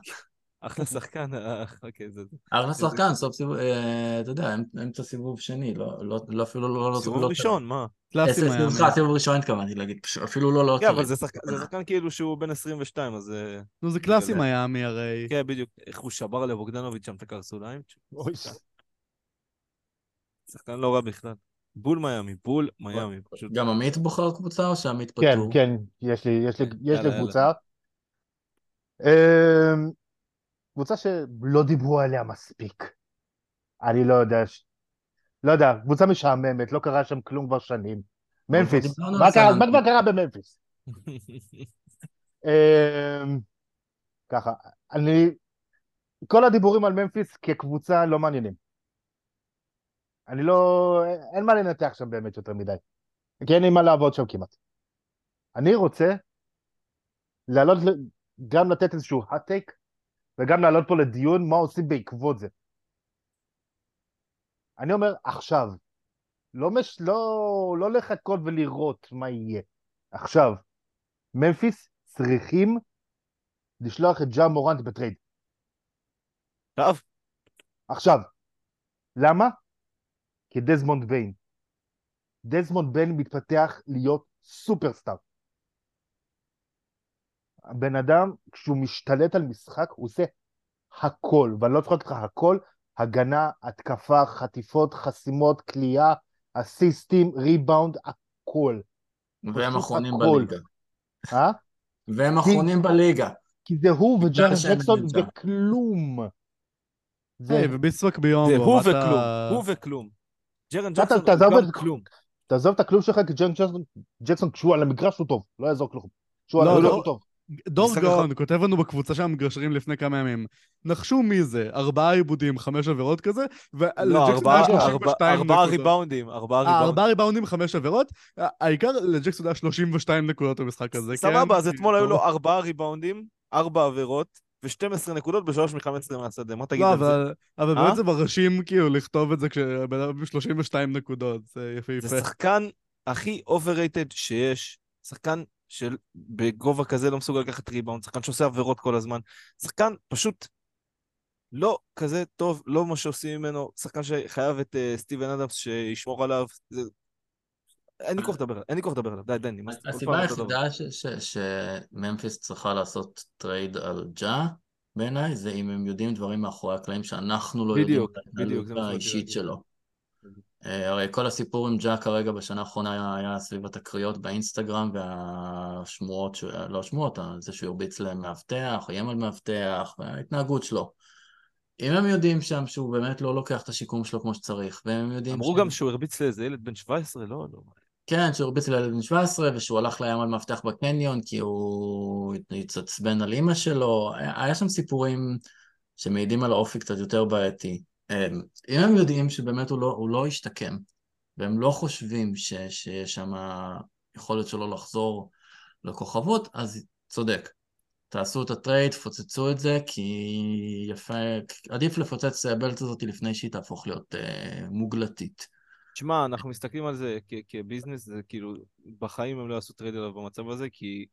אחלה שחקן, אה, אוקיי, זה... זה. אחלה שחקן, סוף סיבוב, אה, אתה יודע, אמ- אמצע סיבוב שני, לא לא- לא אפילו לא... לא- סיבוב ראשון, מה? סליחה, סיבוב ראשון התכוונתי להגיד, אפילו לא לא כן, אבל. זה שחקן, כאילו שהוא בן 22, אז... אה, נו, זה קלאסי מיאמי הרי. כן, בדיוק. איך הוא שבר לבוגדנוביץ' שם את הקרסוליים. שחקן לא רע בכלל. בול מיאמי, בול מיאמי. גם עמית בוחר קבוצה או שעמית פטור? כן, כן, יש לי, יש לי, כן, יש לי יאללה, קבוצה. קבוצה שלא דיברו עליה מספיק. אני לא יודע, ש- לא יודע, קבוצה משעממת, לא קרה שם כלום כבר שנים. ממפיס, מה קרה- מה כבר קרה בממפיס? אמ, ככה, אני, כל הדיבורים על ממפיס כקבוצה לא מעניינים. אני לא, אין מה לנתח שם באמת יותר מדי. כי אין לי מה לעבוד שם כמעט. אני רוצה לעלות, גם לתת איזשהו hot take, וגם לעלות פה לדיון מה עושים בעקבות זה. אני אומר עכשיו, לא, מש, לא, לא לחכות ולראות מה יהיה. עכשיו, ממפיס צריכים לשלוח את ג'ה מורנט בטרייד. טוב, עכשיו, למה? כדזמונד ביין. דזמונד ביין מתפתח להיות סופרסטאר. הבן אדם, כשהוא משתלט על משחק, הוא עושה הכל, ואני לא צוחק איתך, הכל, הגנה, התקפה, חטיפות, חסימות, כליאה, אסיסטים, ריבאונד, הכל. והם אחרונים. בליגה. אה? והם אחרונים בליגה. כי זה הוא שהם ג'קסון. וכלום. זה, וביסווק ביום, זה הוא וכלום, הוא וכלום. ג'רן אתה- ג'קסון הוא גם. כלום. תעזוב את הכלום שלך, כי ג'רן ג'קסון, ג'קסון כשהוא על המגרש הוא טוב, לא יעזור כלום. כשהוא על לא, המגרש לא. הוא טוב. דור גאון כותב לנו בקבוצה של המגרשרים לפני כמה ימים. נחשו מי זה, ארבעה עיבודים, חמש עבירות כזה, לא, ולג'קסון ארבעה- היה ארבעה- 32 ארבעה נקודות. ריבאונדים, ארבעה אה, ריבאונדים. ארבעה ריבאונדים, חמש עבירות. העיקר לג'קסון היה 32 נקודות במשחק הזה, כן? סבבה, אז אתמול היו לו ארבעה ריבאונדים, ארבע עבירות, ו-12 נקודות בשלוש מ-15 מהשדה. מה תגיד לא, על זה? אבל, אבל אה? באמת זה מרשים כאילו לכתוב את זה כשבן אדם עם 32 נקודות, זה יפהפה. זה שחקן הכי overrated שיש, שחקן של בגובה כזה לא מסוגל לקחת ריבאונד, שחקן שעושה עבירות כל הזמן, שחקן פשוט לא כזה טוב, לא מה שעושים ממנו, שחקן שחייב את uh, סטיבן אדמס שישמור עליו, זה... אין לי כוח לדבר עליו, אין לי כוח לדבר עליו, די, די, נמאס הסיבה דבר. היחידה שממפיס צריכה לעשות טרייד על ג'ה, בעיניי, זה אם הם יודעים דברים מאחורי הקלעים שאנחנו לא בדיוק, יודעים את בדיוק, זה מה האישית. שלו. אה, הרי כל הסיפור עם ג'ה כרגע בשנה האחרונה היה, סביב התקריות באינסטגרם והשמועות, ש... לא השמועות, זה שהוא הרביץ למאבטח, איים על מאבטח, וההתנהגות שלו. אם הם יודעים שם שהוא באמת לא לוקח את השיקום שלו כמו שצריך, והם יודעים... אמרו ש- גם שהוא הרביץ לאיזה ילד בן 17, לא, לא. כן, שהוא הרביץ לילד בן 17, ושהוא הלך לים על מאבטח בקניון כי הוא התעצבן על אימא שלו. היה שם סיפורים שמעידים על האופי קצת יותר בעייתי. אמ, אם הם יודעים שבאמת הוא לא, הוא לא השתקם, והם לא חושבים ש, שיש שם יכולת שלו לחזור לכוכבות, אז צודק. תעשו את הטרייד, תפוצצו את זה, כי יפה, עדיף לפוצץ את הבלוטה הזאת לפני שהיא תהפוך להיות אה, מוגלתית. תשמע, אנחנו מסתכלים על זה כ- כ business, זה כאילו, בחיים הם לא יעשו טרייד עליו במצב הזה, כי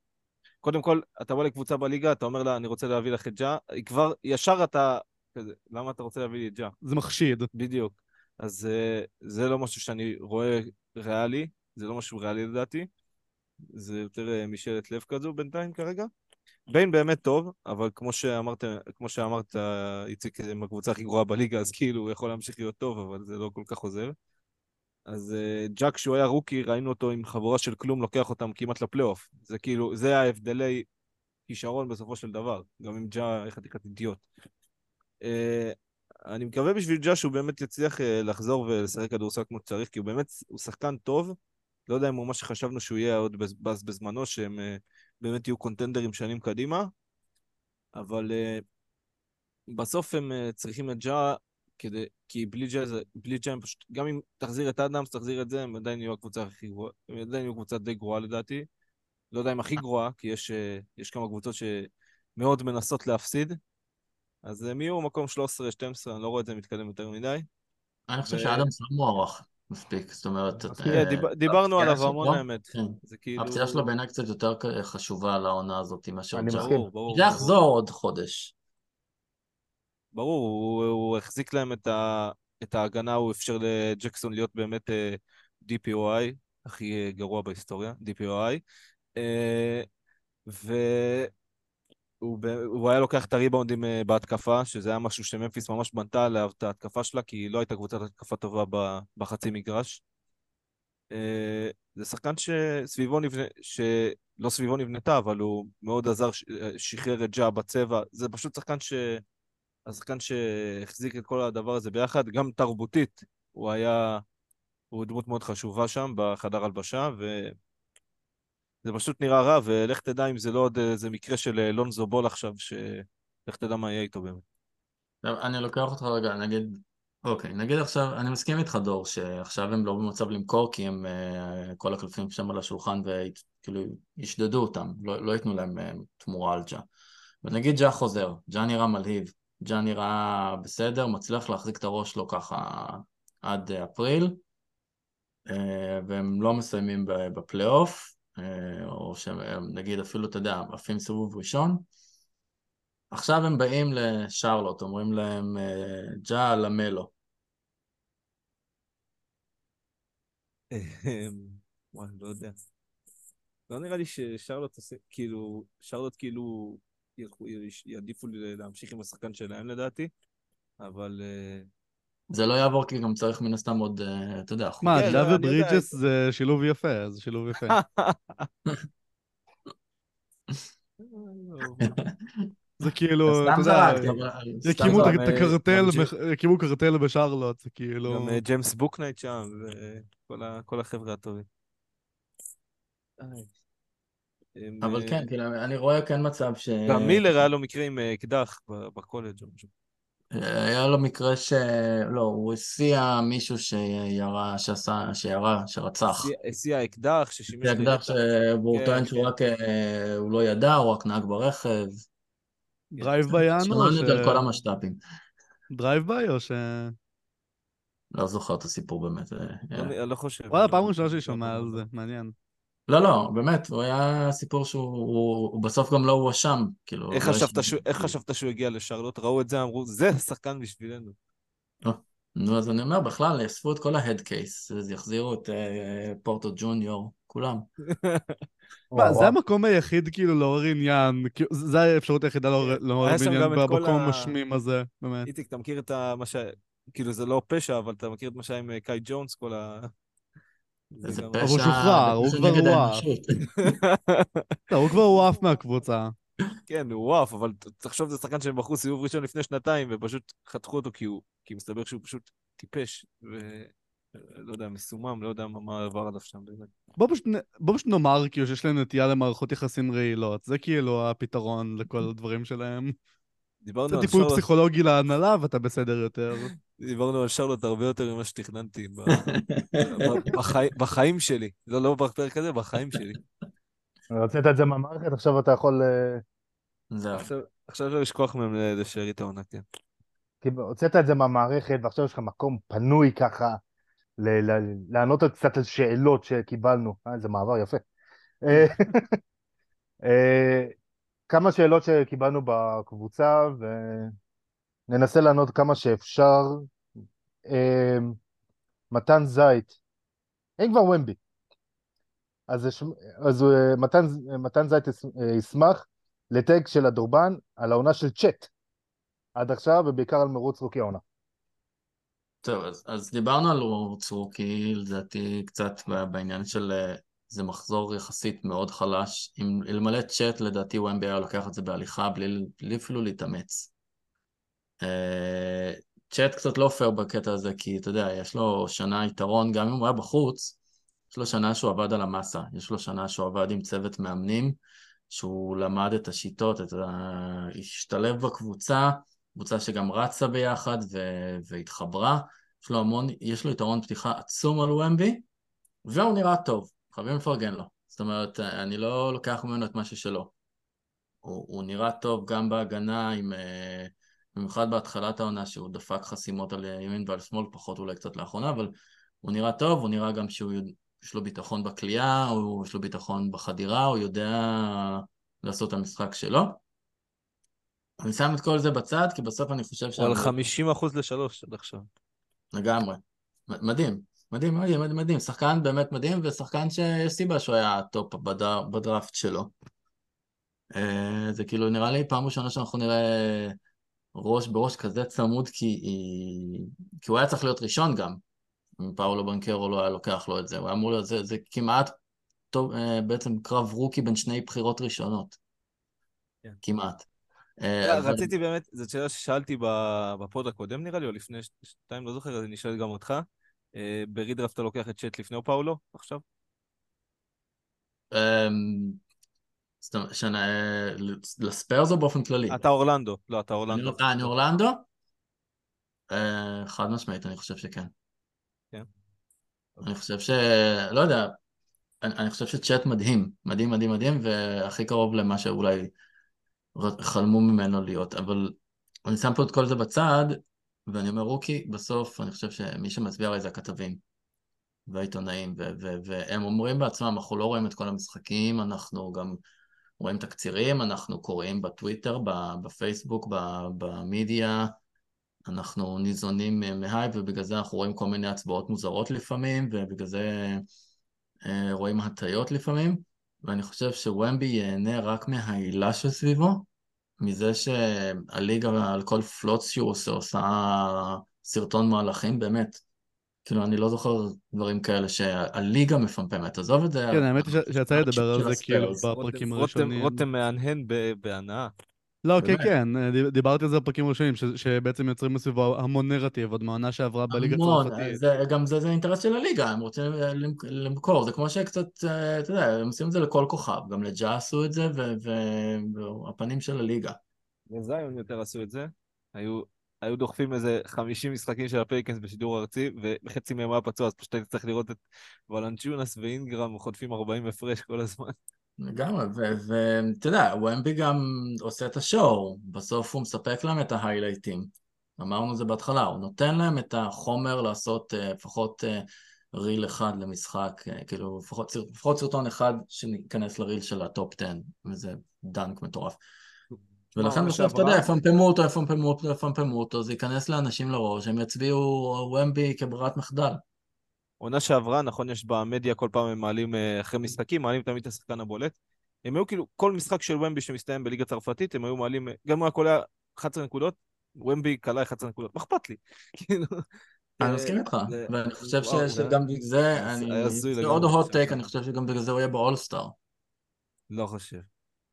קודם כל, אתה בא לקבוצה בליגה, אתה אומר לה, אני רוצה להביא לך את ג'ה, כבר, ישר אתה, כזה, למה אתה רוצה להביא לי את ג'ה? זה מחשיד. בדיוק. אז אה, זה לא משהו שאני רואה ריאלי, זה לא משהו ריאלי לדעתי, זה יותר אה, משאלת לב כזו בינתיים כרגע. ביין באמת טוב, אבל כמו שאמרת, כמו שאמרת, איציק, הם הקבוצה הכי גרועה בליגה, אז כאילו הוא יכול להמשיך להיות טוב, אבל זה לא כל כך עוזר. אז uh, ג'אק, כשהוא היה רוקי, ראינו אותו עם חבורה של כלום, לוקח אותם כמעט לפלייאוף. זה כאילו, זה ההבדלי כישרון בסופו של דבר. גם עם ג'ה, חתיכת אידיוט. Uh, אני מקווה בשביל ג'ה שהוא באמת יצליח uh, לחזור ולשחק כדורסל כמו שצריך, כי הוא באמת, הוא שחקן טוב. לא יודע אם הוא מה שחשבנו שהוא יהיה עוד בז- בז- בזמנו, שהם uh, באמת יהיו קונטנדרים שנים קדימה. אבל uh, בסוף הם uh, צריכים את ג'ה כדי, כי בלי ג'ה, זה- בלי ג'ה הם פשוט, גם אם תחזיר את אדמס, תחזיר את זה, הם עדיין יהיו הקבוצה הכי גרועה, הם עדיין יהיו קבוצה די גרועה לדעתי. לא יודע אם הכי גרועה, כי יש, אה, יש כמה קבוצות שמאוד מנסות להפסיד. אז הם יהיו מקום 13-12, אני לא רואה את זה מתקדם יותר מדי. אני חושב שאדמס לא מוערך מספיק, זאת אומרת... מסכים. אה, דיב- דיברנו עליו המון שלו- האמת. כן. זה כאילו... הפציעה שלו בעיניי קצת יותר חשובה לעונה הזאת מאשר אני ג'ה. מסכים. ברור, ברור. יחזור עוד חודש. ברור, הוא, הוא החזיק להם את, ההגנה, הוא אפשר לג'קסון להיות באמת אה, DPOI, הכי אה, גרוע בהיסטוריה, DPOI. ב- הוא היה לוקח את הריבאונדים אה, בהתקפה, שזה היה משהו שממפיס ממש בנתה עליו את ההתקפה שלה, כי היא לא הייתה קבוצת התקפה טובה בחצי מגרש. אה, זה שחקן שסביבו נבנה, שלא סביבו נבנתה, אבל הוא מאוד עזר, אה, שחרר את ג'ה בצבע. זה פשוט שחקן ש... השחקן שהחזיק את כל הדבר הזה ביחד, גם תרבותית, הוא היה, הוא דמות מאוד חשובה שם בחדר הלבשה, וזה פשוט נראה רע, ולך תדע אם זה לא עוד איזה מקרה של אה, לונזו בול עכשיו, שלך תדע מה יהיה איתו באמת. אני לוקח אותך רגע, נגיד, אוקיי, נגיד עכשיו, אני מסכים איתך דור, שעכשיו הם לא במצב למכור כי הם, אה, כל הקלפים שם על השולחן וכאילו ישדדו אותם, לא, לא ייתנו להם אה, תמורה על ג'ה. ונגיד ג'ה חוזר, ג'ה נראה מלהיב, ג'ה נראה בסדר, מצליח להחזיק את הראש שלו ככה עד אה, אפריל, אה, והם לא מסיימים בפלייאוף, אה, או שהם נגיד אפילו, אתה יודע, עפים סיבוב ראשון, עכשיו הם באים לשרלוט, אומרים להם אה, ג'ה למלו. אמ, וואי, לא יודע. לא נראה לי ששרלוט עושה, כאילו, שרלוט כאילו יעדיפו להמשיך עם השחקן שלהם לדעתי, אבל... אה, זה לא יעבור כי גם צריך מן הסתם עוד, אה, אתה יודע, מה, כן, דלה לא. וברידג'ס זה שילוב יפה, זה שילוב יפה. זה כאילו, אתה יודע, יקימו את הקרטל, יקימו קרטל בשרלוט, זה כאילו... גם אה, ג'יימס בוקנייט שם, וכל החבר'ה הטובים. אבל אה, כן, כאילו, אני רואה כן מצב ש... גם מילר היה לו מקרה עם אה, אקדח ב- בקולג' או משהו. היה לו מקרה ש... לא, הוא הסיע מישהו שירה, שעשה, שירה, שרצח. הסיע- הסיע אקדח ששימש זה אקדח. שהוא כן, טוען שהוא כן. רק, אה, הוא לא ידע, הוא רק נהג ברכב. drive-by או שמענו ש... את זה על כל המשת"פים. drive-by או ש... לא זוכר את הסיפור באמת. אה, לא, אה. אני לא חושב. וואלה, לא- פעם ראשונה שאני שומע על זה, מעניין. לא, לא, באמת, הוא היה סיפור שהוא הוא, הוא בסוף גם לא הואשם. כאילו, איך לא חשבת יש- שהוא- איך חשבת שהוא הגיע לשרלוט? ראו את זה, אמרו, זה שחקן בשבילנו. נו, אז אני אומר, בכלל, יאספו את כל ההד קייס, אז יחזירו את אה, פורטו ג'וניור, כולם. מה, זה. המקום היחיד כאילו לעורר עניין, כאילו, זה האפשרות היחידה לעורר עניין במקום ה- המשמים הזה, באמת. איציק, אתה מכיר את ה... מה ש... כאילו, זה לא פשע, אבל אתה מכיר את מה שהיה עם אה, קאי ג'ונס, כל ה... איזה פשע, אבל הוא שוחרר, הוא כבר הועף. לא, הוא כבר הועף מהקבוצה. כן, הוא וואף, אבל תחשוב, זה שחקן שהם בחרו סיבוב ראשון לפני שנתיים, ופשוט חתכו אותו כי הוא... כי מסתבר שהוא פשוט טיפש, ולא יודע, מסומם, לא יודע מה- עבר עליו שם באמת. בוא פשוט, בוא פשוט נאמר כאילו שיש להם נטייה למערכות יחסים רעילות, זה כאילו הפתרון לכל הדברים שלהם. דיברנו זה על טיפול שרלוט, פסיכולוגי להנהלה ואתה בסדר יותר. דיברנו על שרלוט הרבה יותר ממה שתכננתי ב- ב- בחי- בחיים שלי. לא, לא בפרק הזה, בחיים שלי. רצית את זה מהמערכת, עכשיו אתה יכול... אה, זהו. עכשיו- אפשר לשכוח מהם לשארית העונה, כן. כי הוצאת את זה מהמערכת, ועכשיו יש לך מקום פנוי ככה, ל- ל- לענות על קצת על שאלות שקיבלנו. אה, איזה מעבר יפה. כמה שאלות שקיבלנו בקבוצה, וננסה לענות כמה שאפשר. אה, מתן זית, אין כבר ומבי. אז, אז אה, מתן, מתן זית אה, ישמח לטג של הדורבן על העונה של צ'אט עד עכשיו, ובעיקר על מרוץ רוקי העונה. טוב, אז, אז דיברנו על רוץ רוקי, לדעתי קצת בעניין של אה, זה מחזור יחסית מאוד חלש. אם אלמלא צ'אט, לדעתי ומבי היה לוקח את זה בהליכה בלי, בלי אפילו להתאמץ. אה, צ'אט קצת לא פייר בקטע הזה, כי אתה יודע, יש לו שנה יתרון, גם אם הוא היה בחוץ, יש לו שנה שהוא עבד על המסה, יש לו שנה שהוא עבד עם צוות מאמנים, שהוא למד את השיטות, את ה... השתלב בקבוצה, קבוצה שגם רצה ביחד ו- והתחברה, יש לו המון, יש לו יתרון פתיחה עצום על ומבי, והוא נראה טוב, חייבים לפרגן לו. זאת אומרת, אני לא לוקח ממנו את מה ששלו. הוא, הוא נראה טוב גם בהגנה, עם, אה, במיוחד בהתחלת העונה, שהוא דפק חסימות על ימין ועל שמאל, פחות אולי קצת לאחרונה, אבל הוא נראה טוב, הוא נראה גם שהוא, יש לו ביטחון בכלייה, הוא- יש לו ביטחון בחדירה, הוא יודע לעשות את המשחק שלו. אני שם את כל זה בצד, כי בסוף אני חושב הוא על שה- 50 אחוז לשלוש עד עכשיו. לגמרי. מדהים. מדהים, מדהים, מדהים, מדהים. שחקן באמת מדהים, ושחקן שיש סיבה שהוא היה ה top בדר, בדראפט שלו. אה, זה כאילו נראה לי פעם ראשונה שאנחנו נראה ראש בראש כזה צמוד, כי, כי הוא היה צריך להיות ראשון גם. אם פאולו בנקרו לא היה לוקח לו את זה, הוא היה אמור להיות, זה, זה כמעט טוב, אה, בעצם קרב rookie בין שני בחירות ראשונות. כן. כמעט. אה, רציתי באמת, זאת שאלה ששאלתי בפוד הקודם נראה לי, או לפני ש- שנתיים, לא זוכר, אז אני שואל גם אותך. אה, ברידרפט אתה לוקח את צ'אט לפני או פאולו עכשיו? אמ, אה, לספיירס או באופן כללי? אתה אורלנדו. לא, אתה אורלנדו. אה, אני אורלנדו? אה, חד משמעית, אני חושב שכן. כן? אני חושב ש... לא יודע, אני, אני חושב שצ'אט מדהים, מדהים, מדהים, מדהים, והכי קרוב למה שאולי חלמו ממנו להיות, אבל אני שם פה את כל זה בצד, ואני אומר, רוקי, בסוף אני חושב שמי שמצביע עליי זה הכתבים והעיתונאים, והם אומרים בעצמם, אנחנו לא רואים את כל המשחקים, אנחנו גם רואים תקצירים, אנחנו קוראים בטוויטר, בפייסבוק, במדיה, אנחנו ניזונים מהייפ, ובגלל זה אנחנו רואים כל מיני הצבעות מוזרות לפעמים, ובגלל זה אה, רואים הטיות לפעמים, ואני חושב שוומבי ייהנה רק מהעילה שסביבו, מזה שהליגה על כל פלוץ שהוא עושה, עושה סרטון מהלכים, באמת. כאילו, אני לא זוכר דברים כאלה שהליגה מפמפמת, עזוב את זה. כן, האמת היא שיצא לדבר על זה כאילו. בפרקים רותם- הראשונים. רותם מהנהן בהנאה. לא, כן. כן, דיב- דיברתי על זה בפרקים הראשונים, ש- שבעצם יוצרים מסביבו המון נרטיב, עוד מהעונה שעברה בליגה המון, הצרפתית. זה, גם זה, זה אינטרס של הליגה, הם רוצים אה, למכור, זה כמו שקצת, אה, אתה יודע, הם עושים את זה לכל כוכב, גם לג'ה עשו את זה, והפנים של הליגה. וזיון יותר עשו את זה. היו, היו דוחפים איזה 50 משחקים של הפליקנס בשידור ארצי, וחצי מהם היה פצוע, אז פשוט היית צריך לראות את ולנצ'ונס ואינגרם חוטפים 40 הפרש כל הזמן. לגמרי, ואתה יודע, ומבי גם עושה את השואו, בסוף הוא מספק להם את ההיילייטים. אמרנו את זה בהתחלה, הוא נותן להם את החומר לעשות אה, לפחות אה, reel אחד למשחק, אה, כאילו לפחות, לפחות סרטון אחד שניכנס ל reel של ה top 10, וזה dunk מטורף. ולכן בסוף, אתה יודע, יפמפמו אותו, יפמפמו אותו, יפמפמו אותו, זה ייכנס לאנשים לראש, הם יצביעו ומבי כברירת מחדל. עונה שעברה, נכון, יש במדיה כל פעם הם מעלים אה, אחרי משחקים, מעלים תמיד את השחקן הבולט. הם היו כאילו, כל משחק של ומבי שמסתיים בליגה צרפתית, הם היו מעלים, אה, גם אם הוא היה קולע 11 נקודות, ומבי קלע 11 נקודות, מה אכפת לי? כאילו... אני אה, מסכים איתך, ואני חושב שגם בגלל זה, אני... זה עוד הוט. טייק, אני חושב שגם בגלל זה הוא יהיה באולסטאר. לא חושב.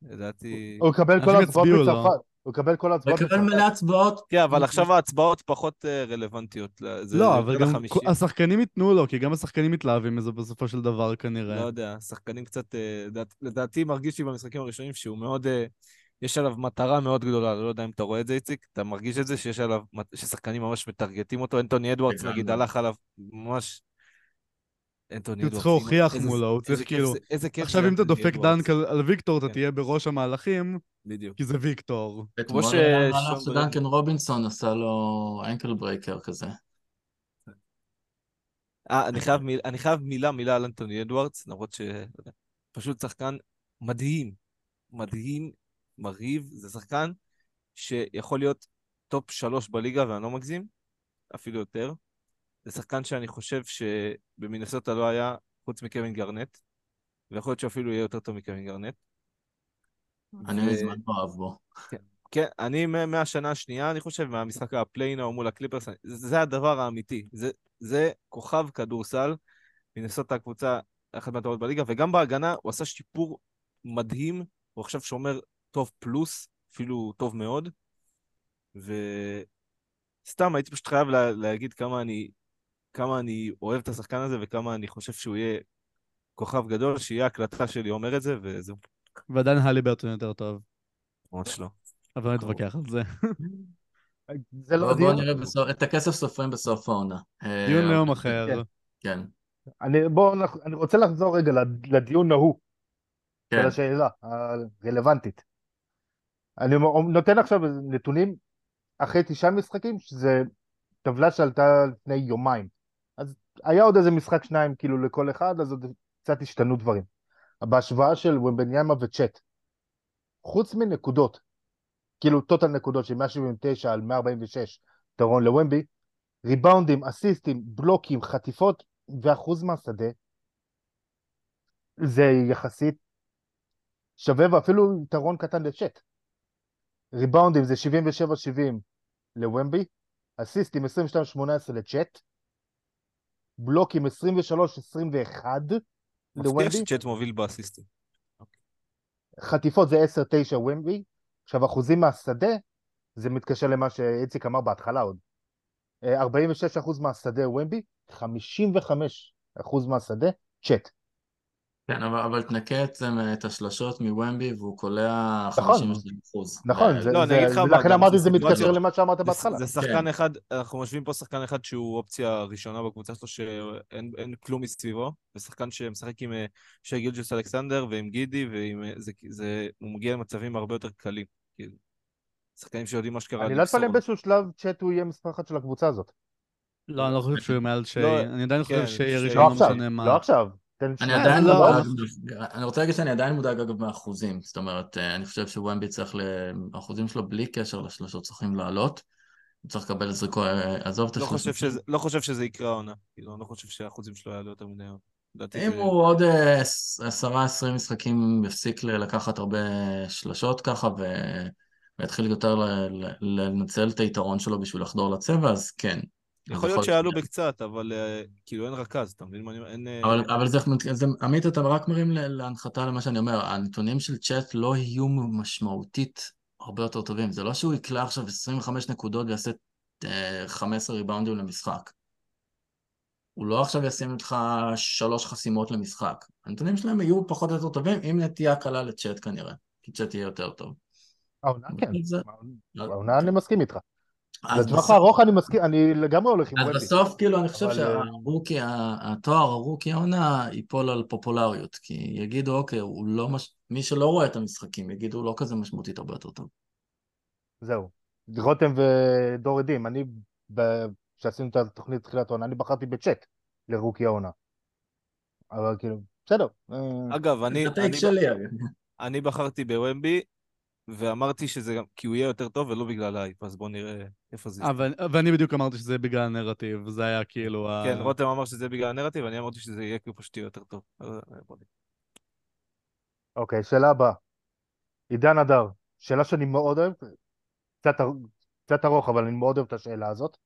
לדעתי... הוא יקבל כל לו. מצרפת. הוא יקבל כל ההצבעות וקבל מלא הצבעות. כן, אבל עכשיו ההצבעות פחות אה, רלוונטיות. לא, אבל גם השחקנים ייתנו לו, כי גם השחקנים מתלהבים מזה בסופו של דבר לא כנראה. יודע, שחקנים קצת... אה, לדעת- לדעתי מרגיש לי במשחקים הראשונים שהוא מאוד... אה, יש עליו מטרה מאוד גדולה, לא יודע אם אתה רואה את זה, איציק, אתה מרגיש את זה שיש עליו, ששחקנים ממש מטרגטים אותו, אנטוני אדוארדס לגמרי. נגיד הלך עליו ממש... אנטוני הוא. צריך להוכיח מולו, הוא צריך כאילו... זה- איזה כיף עכשיו אם אתה דופק. dunk על על ויקטור, אתה כן. תהיה בראש המהלכים, בדיוק. כי זה ויקטור. אתמול ש- שדנקן רובינסון עשה לו ankle breaker כזה. אה, אני חייב, מיל, אני חייב מילה מילה על אנטוני אדוארדס, למרות ש... פשוט שחקן מדהים, מדהים, מרהיב, זה שחקן שיכול להיות top שלוש בליגה, ואני לא מגזים, אפילו יותר. זה שחקן שאני חושב שבמינסוטה לא היה, חוץ מקווין גארנט, ויכול להיות שאפילו יהיה יותר טוב מקווין גארנט. אני מזמן לא אוהב בו. כן, אני מה- מהשנה השנייה, אני חושב, מהמשחק ה play-in מול הקליפרס, זה זה הדבר האמיתי. זה, זה כוכב כדורסל, מנסות הקבוצה אחת מהטובות בליגה, וגם בהגנה הוא עשה שיפור מדהים, הוא עכשיו שומר טוב פלוס, אפילו טוב מאוד, וסתם הייתי פשוט חייב לה, להגיד כמה אני, כמה אני אוהב את השחקן הזה וכמה אני חושב שהוא יהיה כוכב גדול, שיהיה הקלטה שלי אומר את זה, וזהו, ועדיין הליברטון יותר טוב. ממש לא. אבל לא נתווכח על זה. זה לא בוא- בואו דיון. נראה בסוף- את הכסף סופרים בסוף העונה. אה, דיון אבל- ליום אחר. כן. כן, אני, בוא, נח- אני רוצה לחזור רגע לד- לדיון ההוא, של כן. השאלה הרלוונטית. אני נותן עכשיו נתונים אחרי תשעה משחקים, שזה טבלה שעלתה לפני יומיים. אז היה עוד איזה משחק שניים כאילו לכל אחד, אז עוד קצת השתנו דברים. בהשוואה של ומבניאמה וצ'אט, חוץ מנקודות, כאילו טוטל נקודות של 179 על 146, יתרון לוומבי, ריבאונדים, אסיסטים, בלוקים, חטיפות ואחוז מהשדה, זה יחסית שווה ואפילו יתרון קטן לצ'אט. ריבאונדים זה 77-70 לוומבי, אסיסטים 22-18 לצ'אט, בלוקים 23-21 מפתיע לוומבי, שצ'אט מוביל באסיסטים. חטיפות זה 10-9 ומבי, עכשיו אחוזים מהשדה, זה מתקשר למה שאיציק אמר בהתחלה עוד. אה, 46% מהשדה ומבי, 55% מהשדה צ'אט. כן, אבל, אבל תנקה את, זה- את השלשות מוומבי והוא קולע נכון. 52 אחוז. נכון, זה, לא, זה, מה, ולכן גם אמרתי זה זה מתקשר. למה שאמרת זה, בהתחלה. זה שחקן אחד, אנחנו משווים פה שחקן אחד שהוא אופציה ראשונה בקבוצה שלו, שאין אין כלום מסביבו, ושחקן שמשחק עם אה, שי גילג'וס אלכסנדר ועם גידי, ועם, אה, זה, זה, הוא מגיע למצבים הרבה יותר קלים. שחקנים שיודעים מה שקרה. אני לא אתפלא באיזשהו שלב צ'אט הוא יהיה מספר אחת של הקבוצה הזאת. לא, אני לא חושב שהוא מעל שיי. לא, אני עדיין חושב כן, שיי. ראשון, לא לא משנה מה. לא עכשיו. תן אני. עדיין לא. מודאג, אני רוצה להגיד שאני עדיין מודאג אגב מהאחוזים, זאת אומרת, אה, אני חושב שוומבי צריך, ל- האחוזים שלו בלי קשר לשלושות צריכים לעלות, הוא צריך לקבל זריקו, עזוב את לא השלושים. חושב שזה- לא חושב שזה יקרה העונה. כאילו, אני לא חושב שהאחוזים שלו יעלו יותר מדי. אם זה- הוא עוד אה, עשרה עשרים משחקים יפסיק לקחת הרבה שלשות ככה ו- ויתחיל יותר ל- ל- לנצל את היתרון שלו בשביל לחדור לצבע, אז כן. יכול להיות שיעלו בקצת, אבל אה, כאילו אין רכז, אתה מבין מה אני אומר? אין... אה, אבל, אבל זה, זה, עמית, אתה רק מרים ל- להנחתה למה שאני אומר, הנתונים של צ'אט לא יהיו משמעותית הרבה יותר טובים. זה לא שהוא יקלע עכשיו 25 נקודות ויעשה אה, 15 ריבאונדים למשחק. הוא לא עכשיו ישים לך שלוש חסימות למשחק. הנתונים שלהם יהיו פחות או יותר טובים, עם נטייה קלה לצ'אט כנראה, כי צ'אט יהיה יותר טוב. העונה כן, זה- העונה אני מסכים איתך. אז לטווח הארוך אני מסכים, אני לגמרי הולך עם אז ומבי. בסוף, כאילו, אני חושב שהרוקי, ה- התואר הרוקי העונה ייפול על פופולריות, כי יגידו, אוקיי, הוא לא מש... מי שלא רואה את המשחקים, יגידו, הוא לא כזה משמעותית הרבה יותר טוב. זהו. רותם ודור עדים, אני, ב- כשעשינו את התוכנית תחילת העונה, אני בחרתי בצ'ט ל rookie העונה. אבל כאילו, בסדר. אה, אגב, אני, זה אני, take שלי, אגב. אני בחרתי בוומבי, ואמרתי שזה גם כי הוא יהיה יותר טוב ולא בגלל הייפ, אז בואו נראה איפה זה... אבל, ואני בדיוק אמרתי שזה בגלל הנרטיב, זה היה כאילו... ה- כן, רותם אמר שזה בגלל הנרטיב, ואני אמרתי שזה יהיה הוא פשוט יהיה יותר טוב. אה. אוקיי, שאלה הבאה. עידן הדר, שאלה שאני מאוד אוהב, קצת, אר- קצת ארוך, אבל אני מאוד אוהב את השאלה הזאת.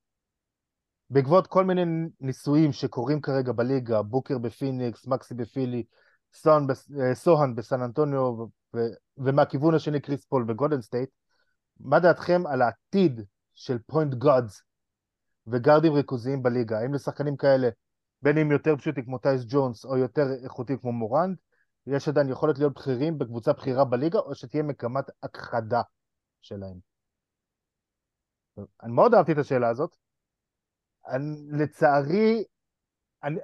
בעקבות כל מיני ניסויים שקורים כרגע בליגה, בוקר בפיניקס, מקסי בפילי, אה, סוהן בסן אנטוניו, ו- ומהכיוון השני קריס פול בגולדן סטייט, מה דעתכם על העתיד של point guards וגארדים ריכוזיים בליגה? האם לשחקנים כאלה, בין אם יותר פשוטים כמו טייס ג'ונס או יותר איכותיים כמו מורנד, יש עדיין יכולת להיות בכירים בקבוצה בכירה בליגה, או שתהיה מגמת הכחדה שלהם? אני מאוד אהבתי את השאלה הזאת. אני, לצערי, אני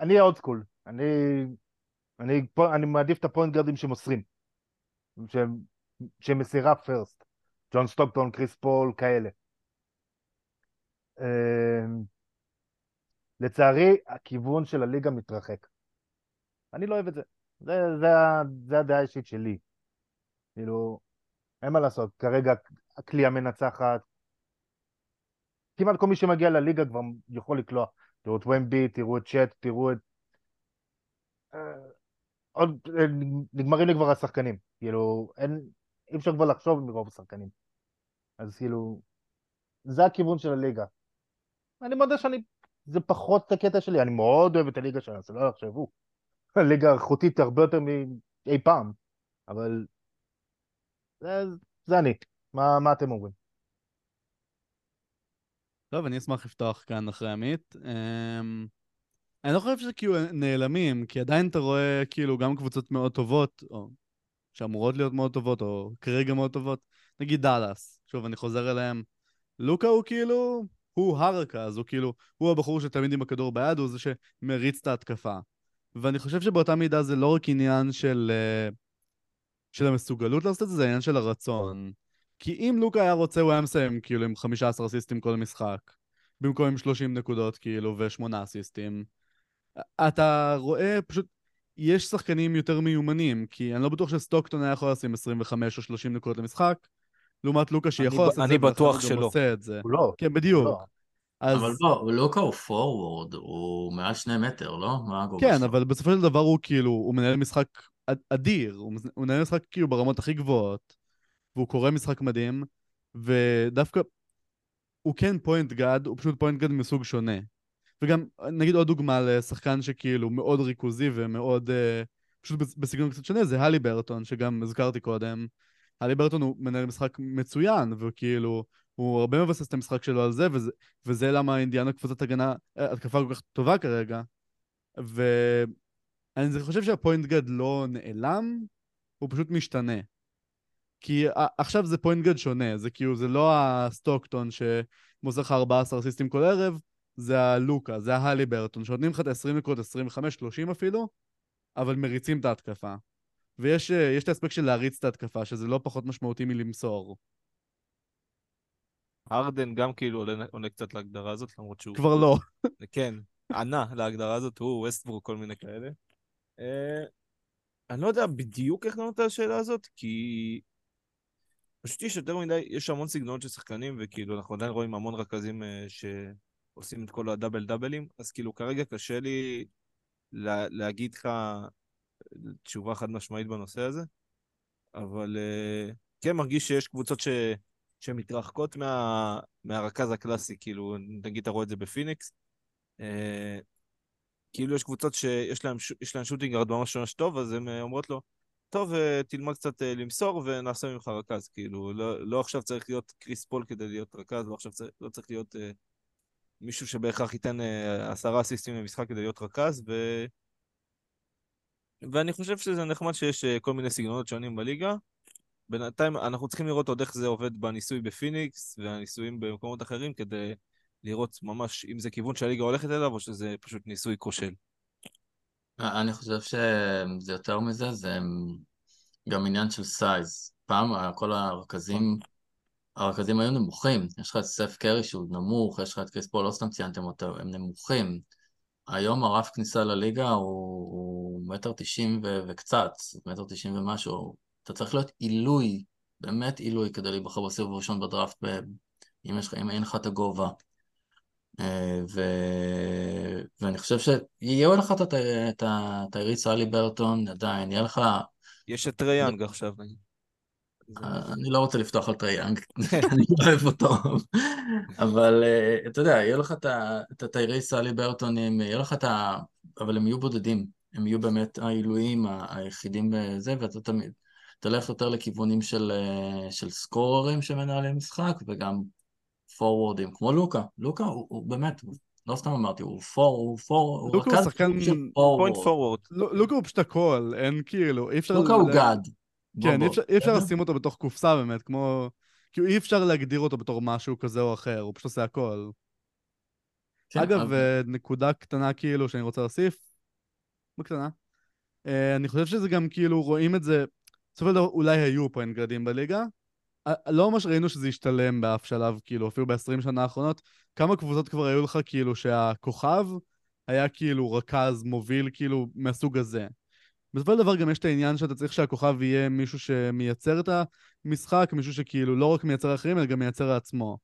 אני אהיה old school. אני, אני, אני מעדיף את ה point גארדים שמוסרים. שהם, שהם מסירה first. ג'ון סטוקטון, קריס פול, כאלה. אמ, לצערי, הכיוון של הליגה מתרחק. אני לא אוהב את זה. זה, זה, זה הדעה האישית שלי. כאילו, אין מה לעשות. כרגע הכלייה מנצחת. כמעט כל מי שמגיע לליגה כבר יכול לקלוע. תראו את ומבי, תראו את צ'אט, תראו את... עוד... אה, נגמרים לי כבר השחקנים. כאילו, אין... אי אפשר כבר לחשוב מרוב השחקנים. אז כאילו, זה הכיוון של הליגה. אני מודה שאני... זה פחות הקטע שלי, אני מאוד אוהב את הליגה שלנו, שלא יחשבו. הליגה איכותית הרבה יותר מאי פעם, אבל... זה, זה אני. מה, מה אתם אומרים? טוב, אני אשמח לפתוח כאן אחרי עמית. אני לא חושב שכאילו נעלמים, כי עדיין אתה רואה כאילו גם קבוצות מאוד טובות, או שאמורות להיות מאוד טובות, או כרגע מאוד טובות. נגיד דאלאס, שוב, אני חוזר אליהם. לוקה הוא כאילו, הוא הרכז, הוא כאילו, הוא הבחור שתמיד עם הכדור ביד, הוא זה שמריץ את ההתקפה. ואני חושב שבאותה מידה זה לא רק עניין של, אה, של המסוגלות לעשות את זה, זה עניין של הרצון. כי אם לוקה היה רוצה, הוא היה מסיים כאילו עם 15 אסיסטים כל משחק. במקום עם 30 נקודות כאילו ושמונה אסיסטים. אתה רואה פשוט, יש שחקנים יותר מיומנים, כי אני לא בטוח שסטוקטון היה יכול לשים 25 או 30 נקודות למשחק, לעומת לוקה שיכול לעשות את אני זה, ולכן בטוח שלא. עושה את זה. הוא לא. כן, בדיוק. לא. אז... אבל בוא, לוקה הוא forward, הוא מעל שני מטר, לא? מה הגובה כן, שלו? אבל בסופו של דבר הוא כאילו, הוא מנהל משחק אד- אדיר, הוא מנהל משחק כאילו ברמות הכי גבוהות, והוא קורא משחק מדהים, ודווקא הוא כן point guard, הוא פשוט point guard מסוג שונה. וגם, נגיד עוד דוגמה לשחקן שכאילו מאוד ריכוזי ומאוד, אה, פשוט בס- בסגנון קצת שונה, זה הליברטון, שגם הזכרתי קודם. הליברטון הוא מנהל משחק מצוין, וכאילו, הוא הרבה מבסס את המשחק שלו על זה, וזה, וזה למה אינדיאנה קבוצת הגנה, אה, התקפה כל כך טובה כרגע. ואני חושב שה point guard לא נעלם, הוא פשוט משתנה. כי ע- עכשיו זה point guard שונה, זה כאילו, זה לא הסטוקטון שמוסר לך 14 אסיסטים כל ערב, זה הלוקה, זה ההליברטון, שנותנים לך את ה-20 נקודות, 25, 30 אפילו, אבל מריצים את ההתקפה. ויש אה, את האספקט של להריץ את ההתקפה, שזה לא פחות משמעותי מלמסור. הרדן גם כאילו עולה, עולה קצת להגדרה הזאת, למרות שהוא... כבר לא. כן, ענה להגדרה הזאת, הוא ווסטברוק, כל מיני כאלה. אה, אני לא יודע בדיוק איך לענות על השאלה הזאת, כי פשוט יש יותר מדי, יש המון סגנונות של שחקנים, וכאילו אנחנו עדיין רואים המון רכזים אה, שעושים את כל הדאבל דאבלים, אז כאילו כרגע קשה לי לה, להגיד לך תשובה חד משמעית בנושא הזה, אבל אה, כן מרגיש שיש קבוצות ש... שמתרחקות מה... מהרכז הקלאסי, כאילו, נגיד אתה רואה את זה בפיניקס, אה, כאילו יש קבוצות שיש להם, ש... להם shooting guard ממש ממש טוב, אז הן אומרות לו, טוב, תלמד קצת למסור ונעשה ממך רכז, כאילו, לא, לא עכשיו צריך להיות קריס פול כדי להיות רכז, לא עכשיו צריך, לא צריך להיות מישהו שבהכרח ייתן עשרה אה, אסיסטים למשחק כדי להיות רכז, ו... ואני חושב שזה נחמד שיש אה, כל מיני סגנונות שונים בליגה. בינתיים אנחנו צריכים לראות עוד איך זה עובד בניסוי בפיניקס והניסויים במקומות אחרים כדי לראות ממש אם זה כיוון שהליגה הולכת אליו או שזה פשוט ניסוי כושל. אני חושב שזה יותר מזה, זה גם עניין של size. פעם כל הרכזים, הרכזים היו נמוכים. יש לך את סף קרי שהוא נמוך, יש לך את קריס פול, לא סתם ציינתם אותו, הם נמוכים. היום הרף כניסה לליגה הוא מטר תשעים וקצת, מטר תשעים ומשהו. אתה צריך להיות עילוי, באמת עילוי, כדי להיבחר בסיבוב הראשון בדראפט, אם, לך, אם אין לך את הגובה. אה, ו... ואני חושב שיהיה לך את הטייריס אלי ברטון עדיין, יהיה לך... יש את טריי יאנג עכשיו. אני לא רוצה לפתוח על טריי יאנג, אני לא אוהב אותו, אבל אה, אתה יודע, יהיה לך את הטייריס הליברטונים, יהיה לך את ה... אבל הם יהיו בודדים, הם יהיו באמת העילויים היחידים בזה, ואתה תמיד תלך יותר לכיוונים של, אה, של סקוררים שמנהלים משחק, וגם פורוורדים, כמו לוקה. לוקה הוא, הוא באמת, לא סתם אמרתי, הוא פור, הוא פור, לוקה הוא שחקן פוינט פורוורד. לוקה הוא פשוט הכל, אין כאילו, אי אפשר... לוקה הוא גאד. כן, אי אפשר, לשים אותו בתוך קופסה באמת, כמו... כאילו אי אפשר להגדיר אותו בתור משהו כזה או אחר, הוא פשוט עושה הכל. כן, אגב, אבל... אה, נקודה קטנה כאילו שאני רוצה להוסיף, בקטנה. אה, אני חושב שזה גם כאילו, רואים את זה, בסופו של דבר אולי היו פה אינגרדים בליגה, לא ממש ראינו שזה השתלם באף שלב, כאילו, אפילו ב-20 שנה האחרונות. כמה קבוצות כבר היו לך, כאילו, שהכוכב היה כאילו רכז מוביל, כאילו, מהסוג הזה. בסופו של דבר גם יש את העניין שאתה צריך שהכוכב יהיה מישהו שמייצר את המשחק, מישהו שכאילו לא רק מייצר אחרים, אלא גם מייצר לעצמו.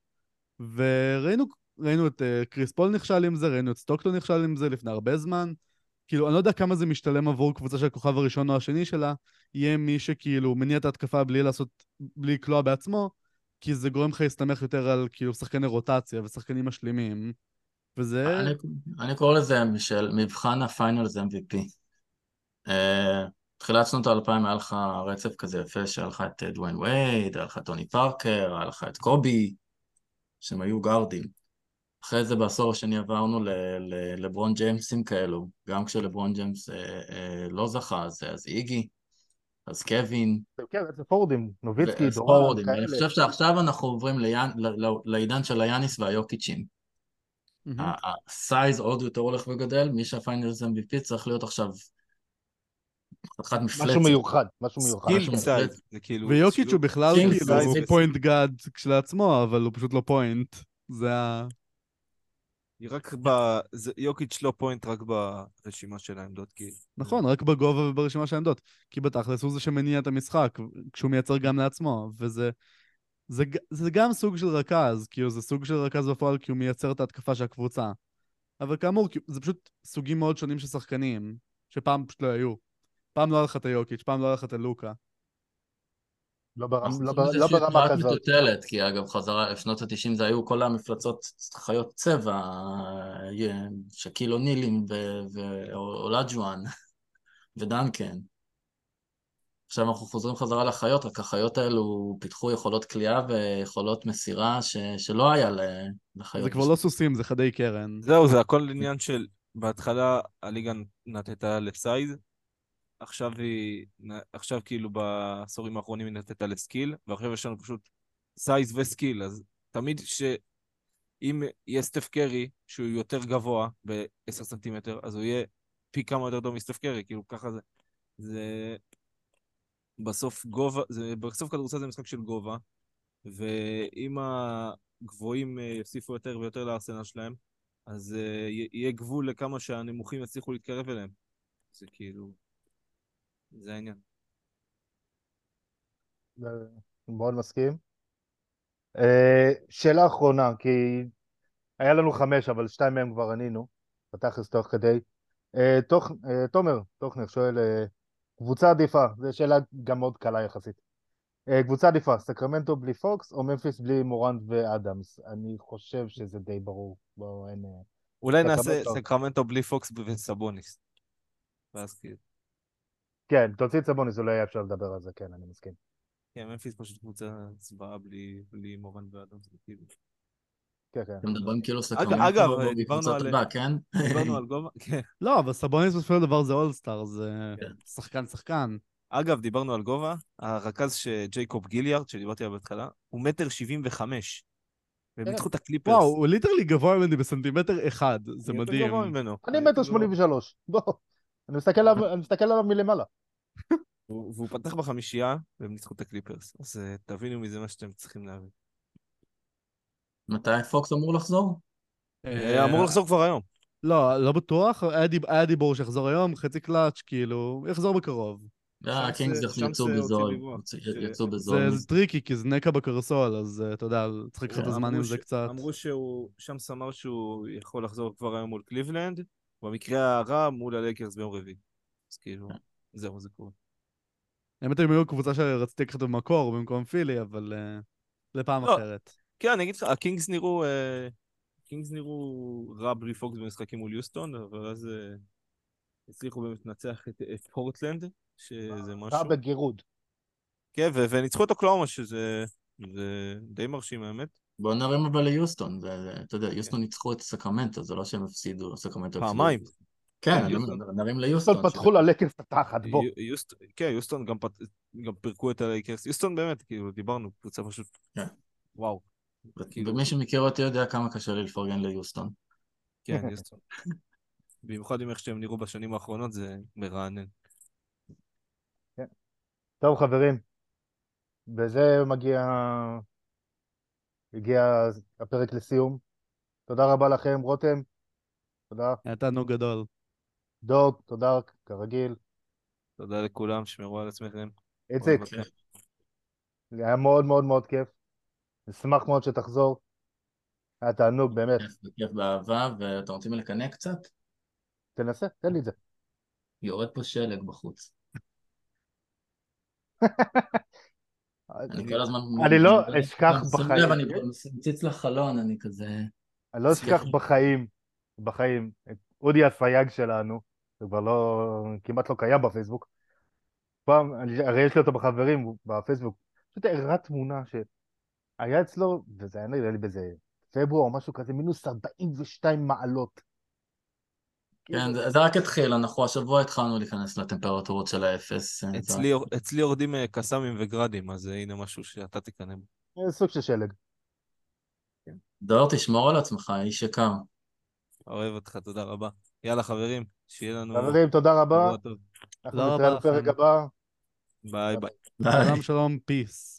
וראינו ראינו את uh, קריס פול נכשל עם זה, ראינו את סטוקטון נכשל עם זה לפני הרבה זמן. כאילו, אני לא יודע כמה זה משתלם עבור קבוצה של הכוכב הראשון או השני שלה, יהיה מי שכאילו מניע את ההתקפה בלי לעשות, בלי לקלוע בעצמו, כי זה גורם לך להסתמך יותר על כאילו שחקני רוטציה ושחקנים משלימים, וזה... אני, אני קורא לזה של מבחן ה finals MVP. Uh, תחילת שנות האלפיים היה לך רצף כזה יפה, שהיה לך את דוויין וייד, היה לך טוני פארקר, היה לך את קובי, שהם היו גארדים. אחרי זה בעשור השני עברנו לברון ג'יימסים כאלו, גם כשלברון ג'יימס אה, אה, לא זכה, אז, אז איגי, אז קווין. כן, זה פורוורדים, נוביצקי, דוראנט, כאלה. אני חושב שעכשיו אנחנו עוברים ליאנ, לעידן של היאניס והיוקיצ'ים. ה size עוד יותר הולך וגדל, מי שה finals MVP צריך להיות עכשיו חתיכת מפלצת. משהו מיוחד, משהו מיוחד. skill size, זה כאילו... ויוקיץ' הוא בכלל כאילו point guard כשלעצמו, אבל הוא פשוט לא point. זה ה... רק ב... יוקיץ' לא point רק ברשימה של העמדות, כי... נכון, רק בגובה וברשימה של העמדות. כי בתכלס הוא זה שמניע את המשחק, כשהוא מייצר גם לעצמו, וזה... זה, זה גם סוג של רכז, כאילו זה סוג של רכז בפועל כי הוא מייצר את ההתקפה של הקבוצה. אבל כאמור, זה פשוט סוגים מאוד שונים של שחקנים, שפעם פשוט לא היו. פעם לא היה לך את היוקיץ', פעם לא היה לך את הלוקה. לא, לא, לא ברמה כזאת. מטוטלת, כי אגב, חזרה, שנות התשעים זה היו כל המפלצות חיות צבע, שקיל אונילים ואולג'ואן ודנקן. עכשיו אנחנו חוזרים חזרה לחיות, רק החיות האלו פיתחו יכולות כליאה ויכולות מסירה ש... שלא היה לחיות. זה כבר לא סוסים, זה חדי קרן. זהו, זה הכל עניין של... בהתחלה הליגה נתתה לסייד, עכשיו היא, עכשיו כאילו בעשורים האחרונים היא נתתה לסקיל, ועכשיו יש לנו פשוט size ו skill, אז תמיד שאם יהיה סטף קרי, שהוא יותר גבוה ב-10 סנטימטר, אז הוא יהיה פי כמה יותר טוב מסטף קרי, כאילו ככה זה, זה בסוף גובה, זה, בסוף כדורסל זה משחק של גובה, ואם הגבוהים אה, יוסיפו יותר ויותר לארסנל שלהם, אז uh, יהיה גבול לכמה שהנמוכים יצליחו להתקרב אליהם. זה כאילו... זה העניין. מאוד מסכים. אה, שאלה אחרונה, כי היה לנו חמש, אבל שתיים מהם כבר ענינו, בתכלס תוך כדי. אה, תוך, אה, תומר, תוכנר שואל, קבוצה עדיפה, זו שאלה גם מאוד קלה יחסית. קבוצה עדיפה, סקרמנטו בלי פוקס או ממפיס בלי מוראנט ואדמס? אני חושב שזה די ברור. בואו, אין... אולי נעשה סקרמנטו. סקרמנטו בלי פוקס וסבוניס. ואז כאילו, כן, תוציא את סבוניס, אולי היה אפשר לדבר על זה, כן, אני מסכים. כן, ממפיס פשוט קבוצה זוועה בלי בלי מוראנט ואדאמס, זה כאילו. כן, כן. אתם מדברים כאילו אגב, סקרמנטו דיברנו בקבוצת על- הבא, כן? דיברנו על גובה, כן. לא, אבל סבוניס בסופו של דבר זה אולסטאר, זה כן. שחקן שחקן. אגב, דיברנו על גובה, הרכז שג'ייקוב גיליארד, שדיברתי עליו בהתחלה, הוא מטר שבעים וחמש. והם כן. ניצחו את הקליפרס. וואו, הוא literally גבוה ממני בסנטימטר אחד, זה מדהים. אני מטר. שמונים ושלוש, בוא. אני מסתכל עליו- אני מסתכל עליו מלמעלה. והוא והוא פתח בחמישייה, והם ניצחו את הקליפרס. אז אה, תבינו מזה מה שאתם צריכים להבין. מתי פוקס אמור לחזור? אה, אמור לחזור כבר היום. לא, לא בטוח, היה דיב- היה דיבור שיחזור היום, חצי קלאץ', כאילו, יחזור בקרוב. אה, הקינגס שמס יצאו בזול. יצאו- בזול. זה tricky, כי זה נקע בקרסול, אז אה, אתה יודע, צריך לקחת את הזמן עם זה קצת. אמרו שהוא, שמס אמר שהוא יכול לחזור כבר היום מול קליבלנד, במקרה הרע מול הלייקרס ביום רביעי. אז כאילו, זהו, זה קורה. האמת הם היו קבוצה שרציתי לקחת במקור במקום פילי, אבל אה, לפעם לא. אחרת. כן, אני אגיד לך, הקינגס נראו, אה, הקינגס נראו רע בלי פוקס במשחקים מול יוסטון, אבל אז אה, הצליחו באמת לנצח את, פורטלנד, שזה משהו. רע בגירוד. כן, וניצחו את אוקלהומה, שזה זה די מרשים האמת. בוא נרים אבל ליוסטון, אתה יודע, יוסטון ניצחו את סקרמנטו, זה לא שהם הפסידו, סקרמנטו הפסידו. פעמיים. כן, כן, יוסטון. נרים ליוסטון. פתחו ללייקרס את התחת, בוא. כן, יוסטון גם, פירקו את הלייקרס. יוסטון באמת, כאילו, דיברנו, קבוצה פשוט... כן. וואו. כאילו- ומי שמכיר אותי יודע כמה קשה לי לפרגן ליוסטון. כן, יוסטון. במיוחד עם איך שהם נראו בשנים האחרונות, זה מרענן. טוב חברים, בזה מגיע, הגיע הפרק לסיום. תודה רבה לכם, רותם, תודה. היה תענוג גדול. דוג, תודה, כרגיל. תודה לכולם, שמרו על עצמכם. איציק. היה מאוד מאוד מאוד כיף. נשמח מאוד שתחזור. היה תענוג, באמת. כיף באהבה, ואתם רוצים לקנא קצת? תנסה, תן לי את זה. יורד פה שלג בחוץ. אני כל הזמן... אני לא אשכח שים בחיים. אני מציץ לחלון, אני כזה... אני לא אשכח בחיים, בחיים, את אודי הסייג שלנו, הוא כבר לא, כמעט לא קיים בפייסבוק. פעם, אני- הרי יש לי אותו בחברים, בפייסבוק, פשוט הראה תמונה שהיה אצלו, וזה היה נראה לי באיזה פברואר או משהו כזה, מינוס 42 מעלות. כן, זה- זה רק התחיל, אנחנו השבוע התחלנו להיכנס לטמפרטורות של האפס. אה, זה- אצלי, יורדים אה, קסאמים וגראדים, אז הנה משהו שאתה תקנא בו. זה סוג של שלג. דור, תשמור על עצמך, איש יקר. אוהב אותך, תודה רבה. יאללה, חברים, שיהיה לנו חברים, תודה רבה. אנחנו תודה נתראה רבה בפרק. הבא. ביי ביי. ביי. שלום שלום, peace.